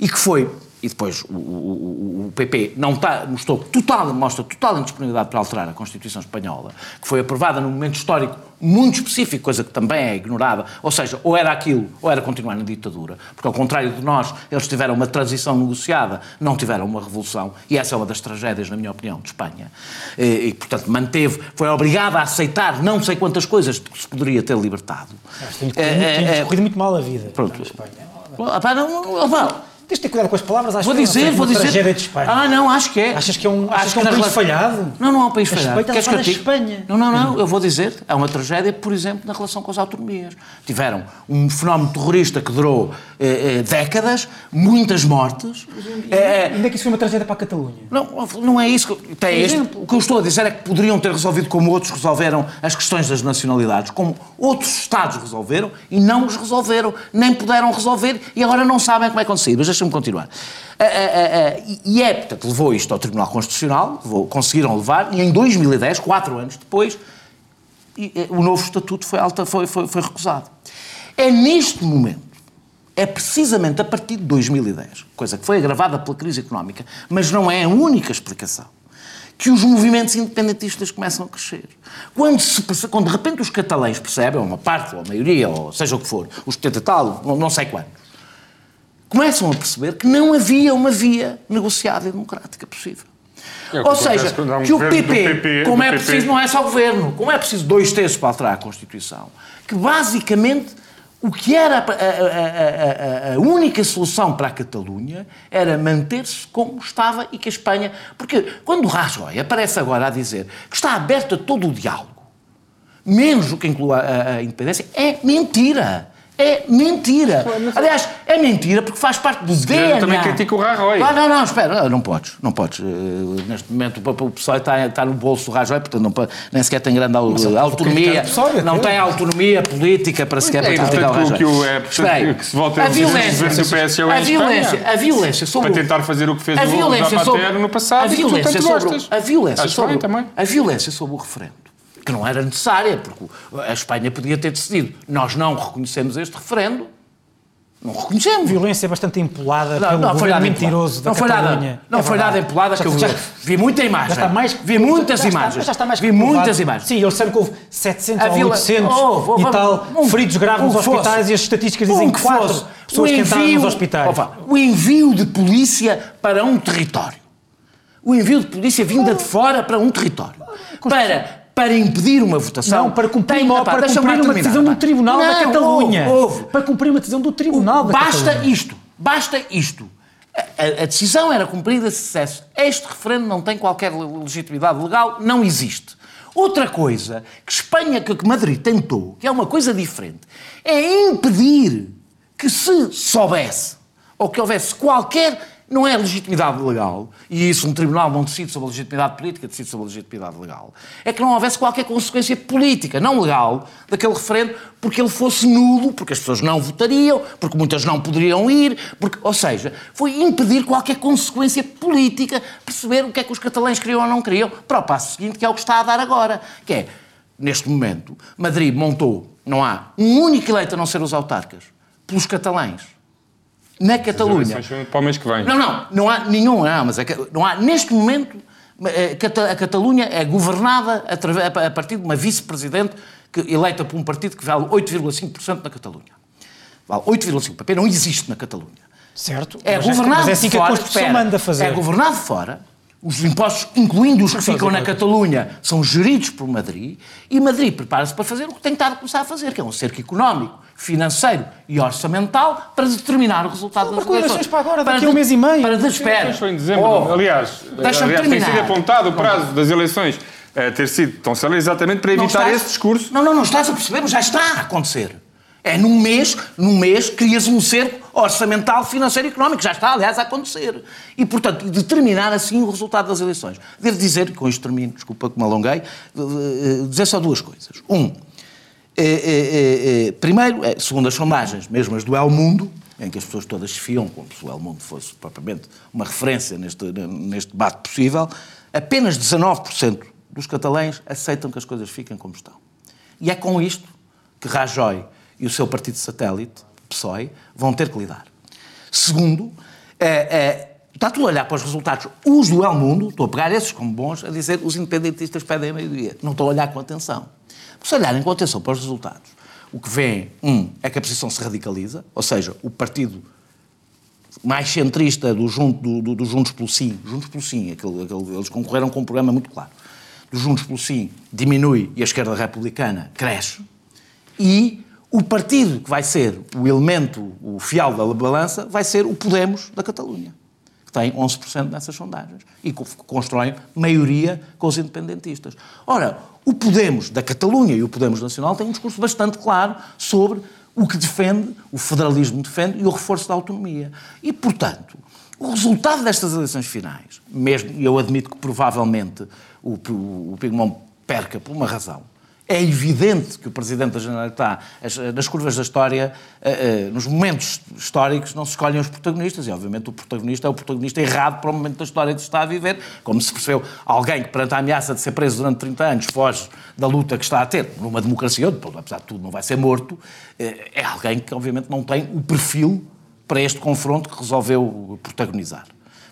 S3: e que foi. E depois o, o- o- PP não está, mostrou total, mostra total indisponibilidade para alterar a Constituição Espanhola, que foi aprovada num momento histórico muito específico, coisa que também é ignorada. Ou seja, ou era aquilo, ou era continuar na ditadura. Porque, ao contrário de nós, eles tiveram uma transição negociada, não tiveram uma revolução. E essa é uma das tragédias, na minha opinião, de Espanha. E, e, portanto, manteve, foi obrigada a aceitar não sei quantas coisas que se poderia ter libertado.
S2: Tem corrido,
S3: é,
S2: tem
S3: é,
S2: corrido muito mal a vida.
S3: Pronto.
S2: Espanha.
S3: Pá, não, não,
S2: Tens de ter cuidado com as palavras, acho
S3: Vou
S2: que é
S3: dizer,
S2: uma
S3: vou dizer.
S2: tragédia de Espanha.
S3: Ah, não, acho que é.
S2: Achas que é um, achas
S3: Acho
S2: que é um país
S3: relação-
S2: falhado?
S3: Não, não é um país falhado.
S2: Espanha
S3: Queres que eu te?
S2: Espanha.
S3: Não, não, não, eu vou dizer. É uma tragédia, por exemplo, na relação com as autonomias. Tiveram um fenómeno terrorista que durou eh, eh, décadas, muitas mortes. Eh,
S2: Ainda que isso foi uma tragédia para a Catalunha.
S3: não, não é isso. Que, tem este, o que eu estou a dizer é que poderiam ter resolvido como outros resolveram as questões das nacionalidades, como outros Estados resolveram e não os resolveram, nem puderam resolver e agora não sabem como é que acontecer. Mas deixa-me continuar. Ah, ah, ah, ah, e- e é, portanto, levou isto ao Tribunal Constitucional, levou- conseguiram levar, e em 2010, quatro anos depois, e, eh, o novo estatuto foi, alta, foi, foi, foi recusado. É neste momento, é precisamente a partir de 2010, coisa que foi agravada pela crise económica, mas não é a única explicação, que os movimentos independentistas começam a crescer. Quando, se, quando de repente os catalães percebem, ou uma parte, ou a maioria, ou seja o que for, os 70 e tal, não, não sei quantos, começam a perceber que não havia uma via negociada e democrática possível.
S1: É
S3: Ou seja,
S1: um
S3: que o PP,
S1: PP,
S3: como é
S1: PP.
S3: preciso, não é só o governo, como é preciso dois terços para alterar a Constituição, que basicamente o que era a, a- a- a- única solução para a Catalunha era manter-se como estava e que a Espanha. Porque quando o Rajoy aparece agora a dizer que está aberto a todo o diálogo, menos o que inclui a, a- a independência, é mentira. É mentira. Aliás, é mentira porque faz parte do DNA.
S1: Eu também critico o Rajoy.
S3: Ah, não, não, espera, não podes, não podes. Eh, Neste momento o o PSOE está, está no bolso do Rajoy, portanto não, nem sequer tem grande
S2: criticar
S3: autonomia,
S2: PSOE,
S3: não tem autonomia política para sequer
S1: É
S3: para criticar o Rajoy.
S1: que o- é
S3: Espera aí.
S1: que se volte a
S3: a violência,
S1: do PSOE
S3: a
S1: em
S3: violência, a violência sobre
S1: Para tentar fazer o que fez
S3: a
S1: o Zapatero
S3: sobre,
S1: no passado
S3: a violência sobre, a violência sobre
S1: bem
S3: a violência sobre o referendo que não era necessária porque a Espanha podia ter decidido nós não reconhecemos este referendo Não reconhecemos.
S2: Violência bastante empolada
S3: Não,
S2: pelo
S3: não foi nada
S2: governo mentiroso da
S3: Não foi nada,
S2: Catalunha.
S3: não
S2: É
S3: foi
S2: verdade.
S3: nada empolada que eu vi.
S2: já-
S3: Vi muita imagem.
S2: Já está mais
S3: Vi muitas
S2: já está-
S3: imagens.
S2: já está mais
S3: Vi muitas imagens.
S2: Sim, eles disseram que houve 700
S3: A
S2: ou
S3: vila-
S2: 800
S3: Houve, houve,
S2: e tal
S3: um-
S2: feridos graves
S3: um
S2: nos
S3: que fosse.
S2: hospitais e as estatísticas dizem
S3: Um que
S2: 4
S3: fosse.
S2: pessoas
S3: O
S2: que entraram
S3: envio-
S2: nos hospitais.
S3: Opa, o envio de polícia para um território. O envio de polícia vinda de fora para um território. Para, para impedir uma votação.
S2: Não, para cumprir,
S3: Tem-
S2: uma,
S3: pá,
S2: para cumprir uma decisão do Tribunal da
S3: Não,
S2: Catalunha.
S3: houve, houve.
S2: Para cumprir uma decisão do Tribunal da
S3: Basta
S2: Catalunha.
S3: isto, basta isto. A, a- decisão era cumprida se dissesse este referendo não tem qualquer le- legitimidade legal, não existe. Outra coisa que Espanha, que que Madrid tentou, que é uma coisa diferente, é impedir que se soubesse ou que houvesse qualquer. Não é legitimidade legal, e isso um tribunal não decide sobre a legitimidade política, decide sobre a legitimidade legal. É que não houvesse qualquer consequência política, não legal, daquele referendo, porque ele fosse nulo, porque as pessoas não votariam, porque muitas não poderiam ir, porque, ou seja, foi impedir qualquer consequência política, perceber o que é que os catalães queriam ou não queriam, para o passo seguinte, que é o que está a dar agora, que é, neste momento, Madrid montou, não há um único eleito a não ser os autarcas, pelos catalães. Na Catalunha.
S1: Para o mês que vem.
S3: Não, não, não há nenhum, não, mas é que não há, neste momento, eh, a Catalunha é governada a partir de uma vice-presidente eleita por um partido que vale 8,5% na Catalunha. Vale 8,5%. O PP não existe na Catalunha.
S2: Certo.
S3: É
S2: mas
S3: governado
S2: mas é assim que a
S3: fora,
S2: Constituição
S3: espera,
S2: manda fazer.
S3: É governado fora. Os impostos, incluindo os que ficam na. Catalunha, são geridos por Madrid e Madrid prepara-se para fazer o que tem estado a começar a fazer, que é um cerco económico, financeiro e orçamental para determinar o resultado das
S2: eleições
S3: eleições.
S2: para agora, daqui a um mês e meio.
S3: Para de espera.
S1: Em dezembro.
S3: Oh,
S1: aliás,
S3: deixa-me
S1: aliás tem sido
S3: terminar.
S1: apontado o prazo das eleições a ter sido tão cedo exatamente para evitar
S3: estás-
S1: esse discurso.
S3: Não, não, não estás a perceber, mas já está a acontecer. É num mês, num mês, crias um cerco orçamental, financeiro e económico. Já está, aliás, a acontecer. E, portanto, determinar assim o resultado das eleições. Devo dizer, com isto termino, desculpa que me alonguei, eh, eh, dizer só duas coisas. Um, eh, eh, eh, eh, primeiro, eh, segundo as sondagens, mesmo as do El Mundo, em que as pessoas todas se fiam, como se o El Mundo fosse propriamente uma referência neste, neste debate possível, apenas 19% dos catalães aceitam que as coisas fiquem como estão. E é com isto que Rajoy e o seu partido satélite, PSOE, vão ter que lidar. Segundo, é, é, está tudo a olhar para os resultados, os do El Mundo, estou a pegar esses como bons, a dizer os independentistas pedem a maioria. Não estou a olhar com atenção. Se olharem com atenção para os resultados, o que vêem, um, é que a posição se radicaliza, ou seja, o partido mais centrista do, junto, do, do, do Juntos pelo Sim, Juntos pelo Sim, aquele, aquele- eles concorreram com um programa muito claro, do Juntos pelo Sim diminui e a esquerda republicana cresce, e o partido que vai ser o elemento, o fiel da balança, vai ser o Podemos da Catalunha, que tem 11% nessas sondagens e co- constrói maioria com os independentistas. Ora, o Podemos da Catalunha e o Podemos Nacional têm um discurso bastante claro sobre o que defende, o federalismo defende e o reforço da autonomia. E, portanto, o resultado destas eleições finais, mesmo, e eu admito que provavelmente o, o, o Pigmont perca por uma razão, é evidente que o Presidente da Generalitat, as- nas curvas da história, eh, eh, nos momentos históricos, não se escolhem os protagonistas, e obviamente o protagonista é o protagonista errado para o momento da história que se está a viver, como se percebeu alguém que perante a ameaça de ser preso durante 30 anos foge da luta que está a ter, numa democracia, onde, apesar de tudo, não vai ser morto, eh, é alguém que obviamente não tem o perfil para este confronto que resolveu protagonizar.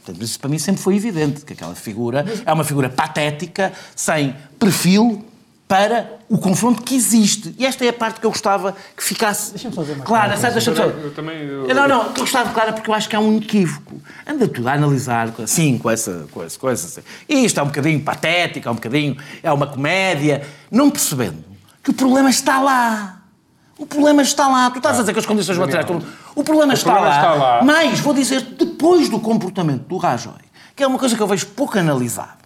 S3: Portanto, isso para mim sempre foi evidente, que aquela figura é uma figura patética, sem perfil para o confronto que existe. E esta é a parte que eu gostava que ficasse
S2: Deixa-me fazer uma
S3: clara.
S2: coisa.
S3: Sabe, deixa-me só-
S1: Eu também- eu-
S3: Não, não, que eu gostava clara porque eu acho que há um equívoco. Anda tudo a analisar assim, com essa coisa, com essa. E isto é um bocadinho patético, é um bocadinho. é uma comédia, não percebendo que o problema está lá. O problema está lá. Tu estás a dizer que as condições materiais. estão- O problema, está,
S1: problema
S3: lá.
S1: está lá.
S3: Mas, vou dizer, depois do comportamento do Rajoy, que é uma coisa que eu vejo pouco analisada,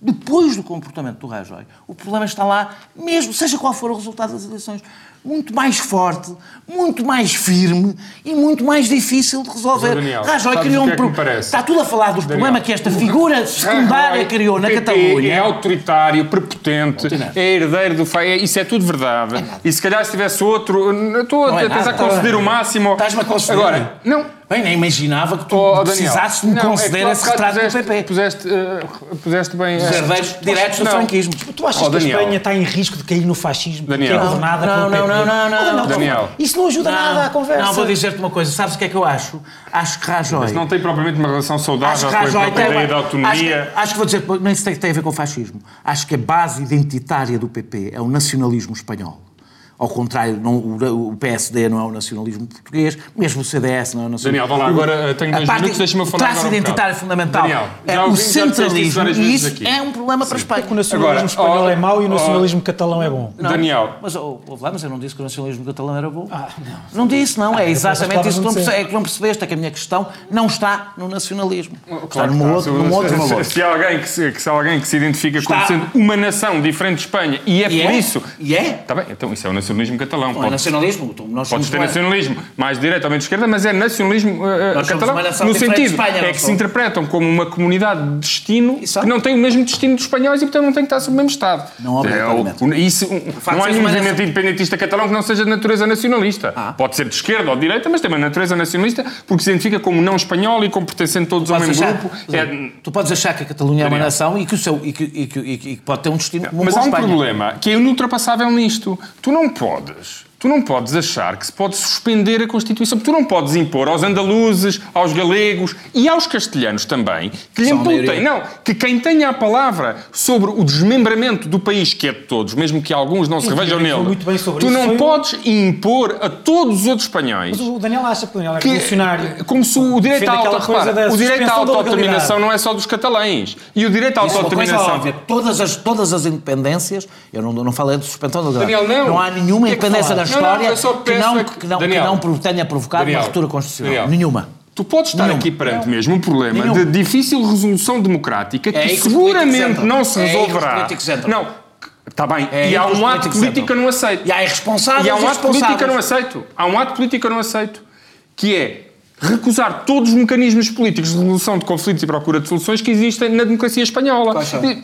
S3: depois do comportamento do Rajoy, o problema está lá, mesmo, seja qual for o resultado das eleições, muito mais forte, muito mais firme e muito mais difícil de resolver.
S1: Daniel,
S3: Rajoy criou um
S1: é que me
S3: pro-
S1: parece?
S3: Está tudo a falar dos problemas que esta figura secundária
S1: Rajoy,
S3: criou na Catalunha.
S1: É autoritário, prepotente, é herdeiro do FAI, isso é tudo verdade. e se calhar se tivesse outro, estou
S3: Não é
S1: a tentar
S3: nada,
S1: conceder o máximo.
S3: Estás-me a conceder?
S1: Agora, não.
S3: Bem, nem imaginava que tu
S1: Oh,
S3: de me
S1: não, é
S3: conceder
S1: que
S3: esse
S1: tu há bocado
S3: retrato do PP.
S1: Puseste, eh, puseste bem.
S3: Os
S1: eh,
S3: herdeiros diretos do franquismo.
S2: Tu achas
S1: Oh,
S2: que a. Espanha está em risco de cair no fascismo porque
S1: Daniel.
S2: é governada
S3: Não,
S2: pelo
S3: não,
S2: PP?
S3: não, não, não, não.
S1: Daniel.
S2: Isso não ajuda nada à conversa.
S3: Não, vou dizer-te uma coisa. Sabes o que é que eu acho? Acho que Rajoy...
S1: Mas não tem propriamente uma relação saudável
S3: que
S1: com a ideia da autonomia.
S3: Acho que, acho que vou dizer, nem se tem, tem a ver com o fascismo. Acho que a base identitária do PP é o nacionalismo espanhol. Ao contrário, não- o, o PSD não é o nacionalismo português, mesmo o CDS não é o nacionalismo.
S1: Daniel, vá lá, agora, tenho
S3: A
S1: dois
S3: parte-
S1: minutos, deixa-me falar
S3: traço
S1: agora um
S3: identitário
S1: bocado.
S3: fundamental
S1: Daniel,
S3: é o centralismo e isso
S1: aqui.
S3: é um problema para a Espanha.
S2: O nacionalismo
S1: Agora,
S2: espanhol
S1: oh,
S2: é mau e o
S1: oh,
S2: nacionalismo catalão é bom.
S3: Não,
S1: Daniel.
S3: Mas, oh, lá, mas eu não disse que o nacionalismo catalão era bom. não. disse, não. É exatamente
S2: essas
S3: isso que não,
S2: não
S3: perce- é que não percebeste. É que a minha questão não está no nacionalismo. está
S1: Claro que
S3: num
S1: está.
S3: outro,
S1: Se-
S3: num outro valor.
S1: Se, há alguém que se, que se há alguém que se identifica como
S3: Está.
S1: sendo uma nação diferente de Espanha e é
S3: E
S1: por
S3: é?
S1: isso.
S3: E é?
S1: Está bem, então isso é o nacionalismo catalão.
S3: Não é nacionalismo. então Nós
S1: Podes ter nacionalismo mais direita ou menos de esquerda, mas é nacionalismo uh, catalão. No sentido
S3: Espanha,
S1: é que se interpretam como uma comunidade de destino
S3: Exato.
S1: que não tem o mesmo destino dos espanhóis e, portanto, não tem que estar sob o mesmo Estado.
S3: Não,
S1: é,
S3: obrigatoriamente.
S1: o- isso, um- não há nenhum movimento independentista catalão que não seja de natureza nacionalista.
S3: Ah.
S1: Pode ser de esquerda ou de direita, mas tem uma natureza nacionalista porque se identifica como não espanhol e como pertencendo todos ao mesmo
S3: achar-
S1: grupo. É-
S3: Tu podes achar que a Catalunha é uma nação e que, o seu, e que, e que, e que- pode ter um destino comum
S1: Mas
S3: com
S1: há um
S3: Espanha.
S1: problema que é inultrapassável nisto. Tu não podes. Tu não podes achar que se pode suspender a Constituição. Tu não podes impor aos andaluzes, aos galegos e aos castelhanos também que lhe imputem. Não, que quem tenha a palavra sobre o desmembramento do país, que é de todos, mesmo que alguns não se revejam nele,
S2: muito bem sobre
S1: tu
S2: isso.
S1: não
S2: Foi
S1: podes impor a todos os outros espanhóis
S2: Mas o Daniel acha que o Daniel é
S1: que, como se o direito à auto, repara, o direito à autodeterminação não é só dos catalães. E o direito à autodeterminação.
S3: óbvia. Todas as, todas as independências, eu não, não falei de suspensão da
S1: Daniel, não.
S3: Não há nenhuma
S1: é
S3: independência da
S1: Não, não,
S3: história que, não,
S1: é que-
S3: que, não, que
S1: Daniel.
S3: não pro- tenha provocado
S1: Daniel.
S3: uma ruptura constitucional.
S1: Daniel.
S3: Nenhuma.
S1: Tu podes estar
S3: Nenhum.
S1: aqui perante mesmo um problema
S3: Nenhum.
S1: de difícil resolução democrática
S3: É
S1: que
S3: aí que
S1: seguramente não se
S3: É que
S1: resolverá.
S3: entram.
S1: Não, está bem.
S3: É
S1: e há
S3: que
S1: um ato político que eu não aceito.
S3: E há irresponsáveis
S1: E há um ato político que eu não aceito. Há um ato político que eu não aceito. Que é recusar todos os mecanismos políticos de resolução de conflitos e procura de soluções que existem na democracia espanhola.
S3: Quais são?
S1: E-?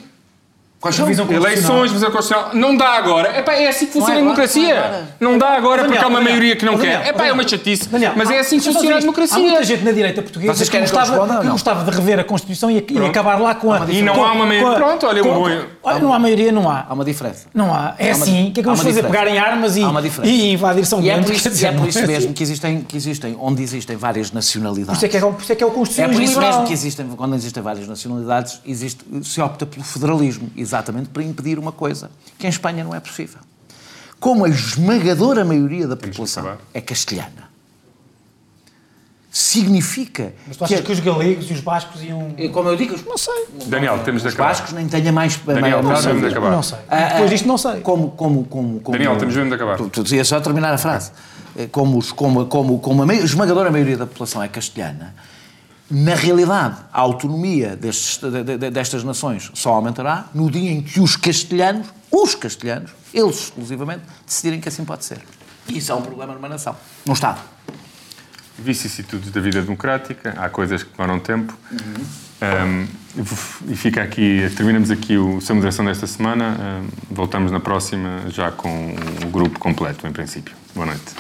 S2: Revisão
S1: Eleições, revisão constitucional. Não dá agora. Epá, é assim que funciona a
S3: agora,
S1: democracia.
S3: não é.
S1: Não dá agora
S2: Daniel,
S1: porque há uma
S2: Daniel,
S1: maioria que não
S2: Daniel,
S1: quer. Epá, é uma chatice.
S2: Daniel,
S1: Mas é assim que funciona a
S2: isto. Há
S1: democracia.
S2: muita gente na direita portuguesa
S3: Vocês
S2: que gostava, que gostava de rever a Constituição e, e acabar lá com a.
S1: E não
S2: com-
S1: há uma maioria.
S2: a-
S1: Pronto, olha,
S2: Olha, não há maioria, não há.
S3: Há uma diferença.
S2: Não há. É assim. O que é que vamos fazer?
S3: diferença.
S2: Pegar em armas e, e invadir São
S3: é
S2: Bento?
S3: e é por isso
S2: assim.
S3: mesmo que existem, que existem, onde existem várias nacionalidades.
S2: Por isso é que é, por isso é, que é o
S3: É
S2: constitucionalismo
S3: por isso mesmo que existem, quando existem várias nacionalidades, existe, se opta pelo federalismo, exatamente para impedir uma coisa que em Espanha não é possível. Como a esmagadora maioria da população é castelhana, significa
S2: Mas tu achas que,
S3: que,
S2: os galegos e os bascos iam.
S3: como eu digo, não sei.
S1: Daniel, temos de
S3: Os
S1: acabar.
S3: bascos nem tenha mais.
S1: Daniel,
S3: mais-
S1: temos de acabar.
S2: Não sei. Depois disto não sei.
S3: Como, como, como, como
S1: Daniel, temos mesmo de acabar.
S3: Tu, tu dizias só terminar a frase. Eh, Como, os- como, como, como a esmagadora maioria da população é castelhana, na realidade, a autonomia destes, de- de- de- destas nações só aumentará no dia em que os castelhanos, os castelhanos, eles exclusivamente, decidirem que assim pode ser. E isso é um problema numa nação, num Estado.
S1: vicissitudes da vida democrática, há coisas que demoram tempo. Um, e fica aqui, terminamos aqui o Sem Moderação desta semana. Um, voltamos na próxima já com o grupo completo, em princípio. Boa noite.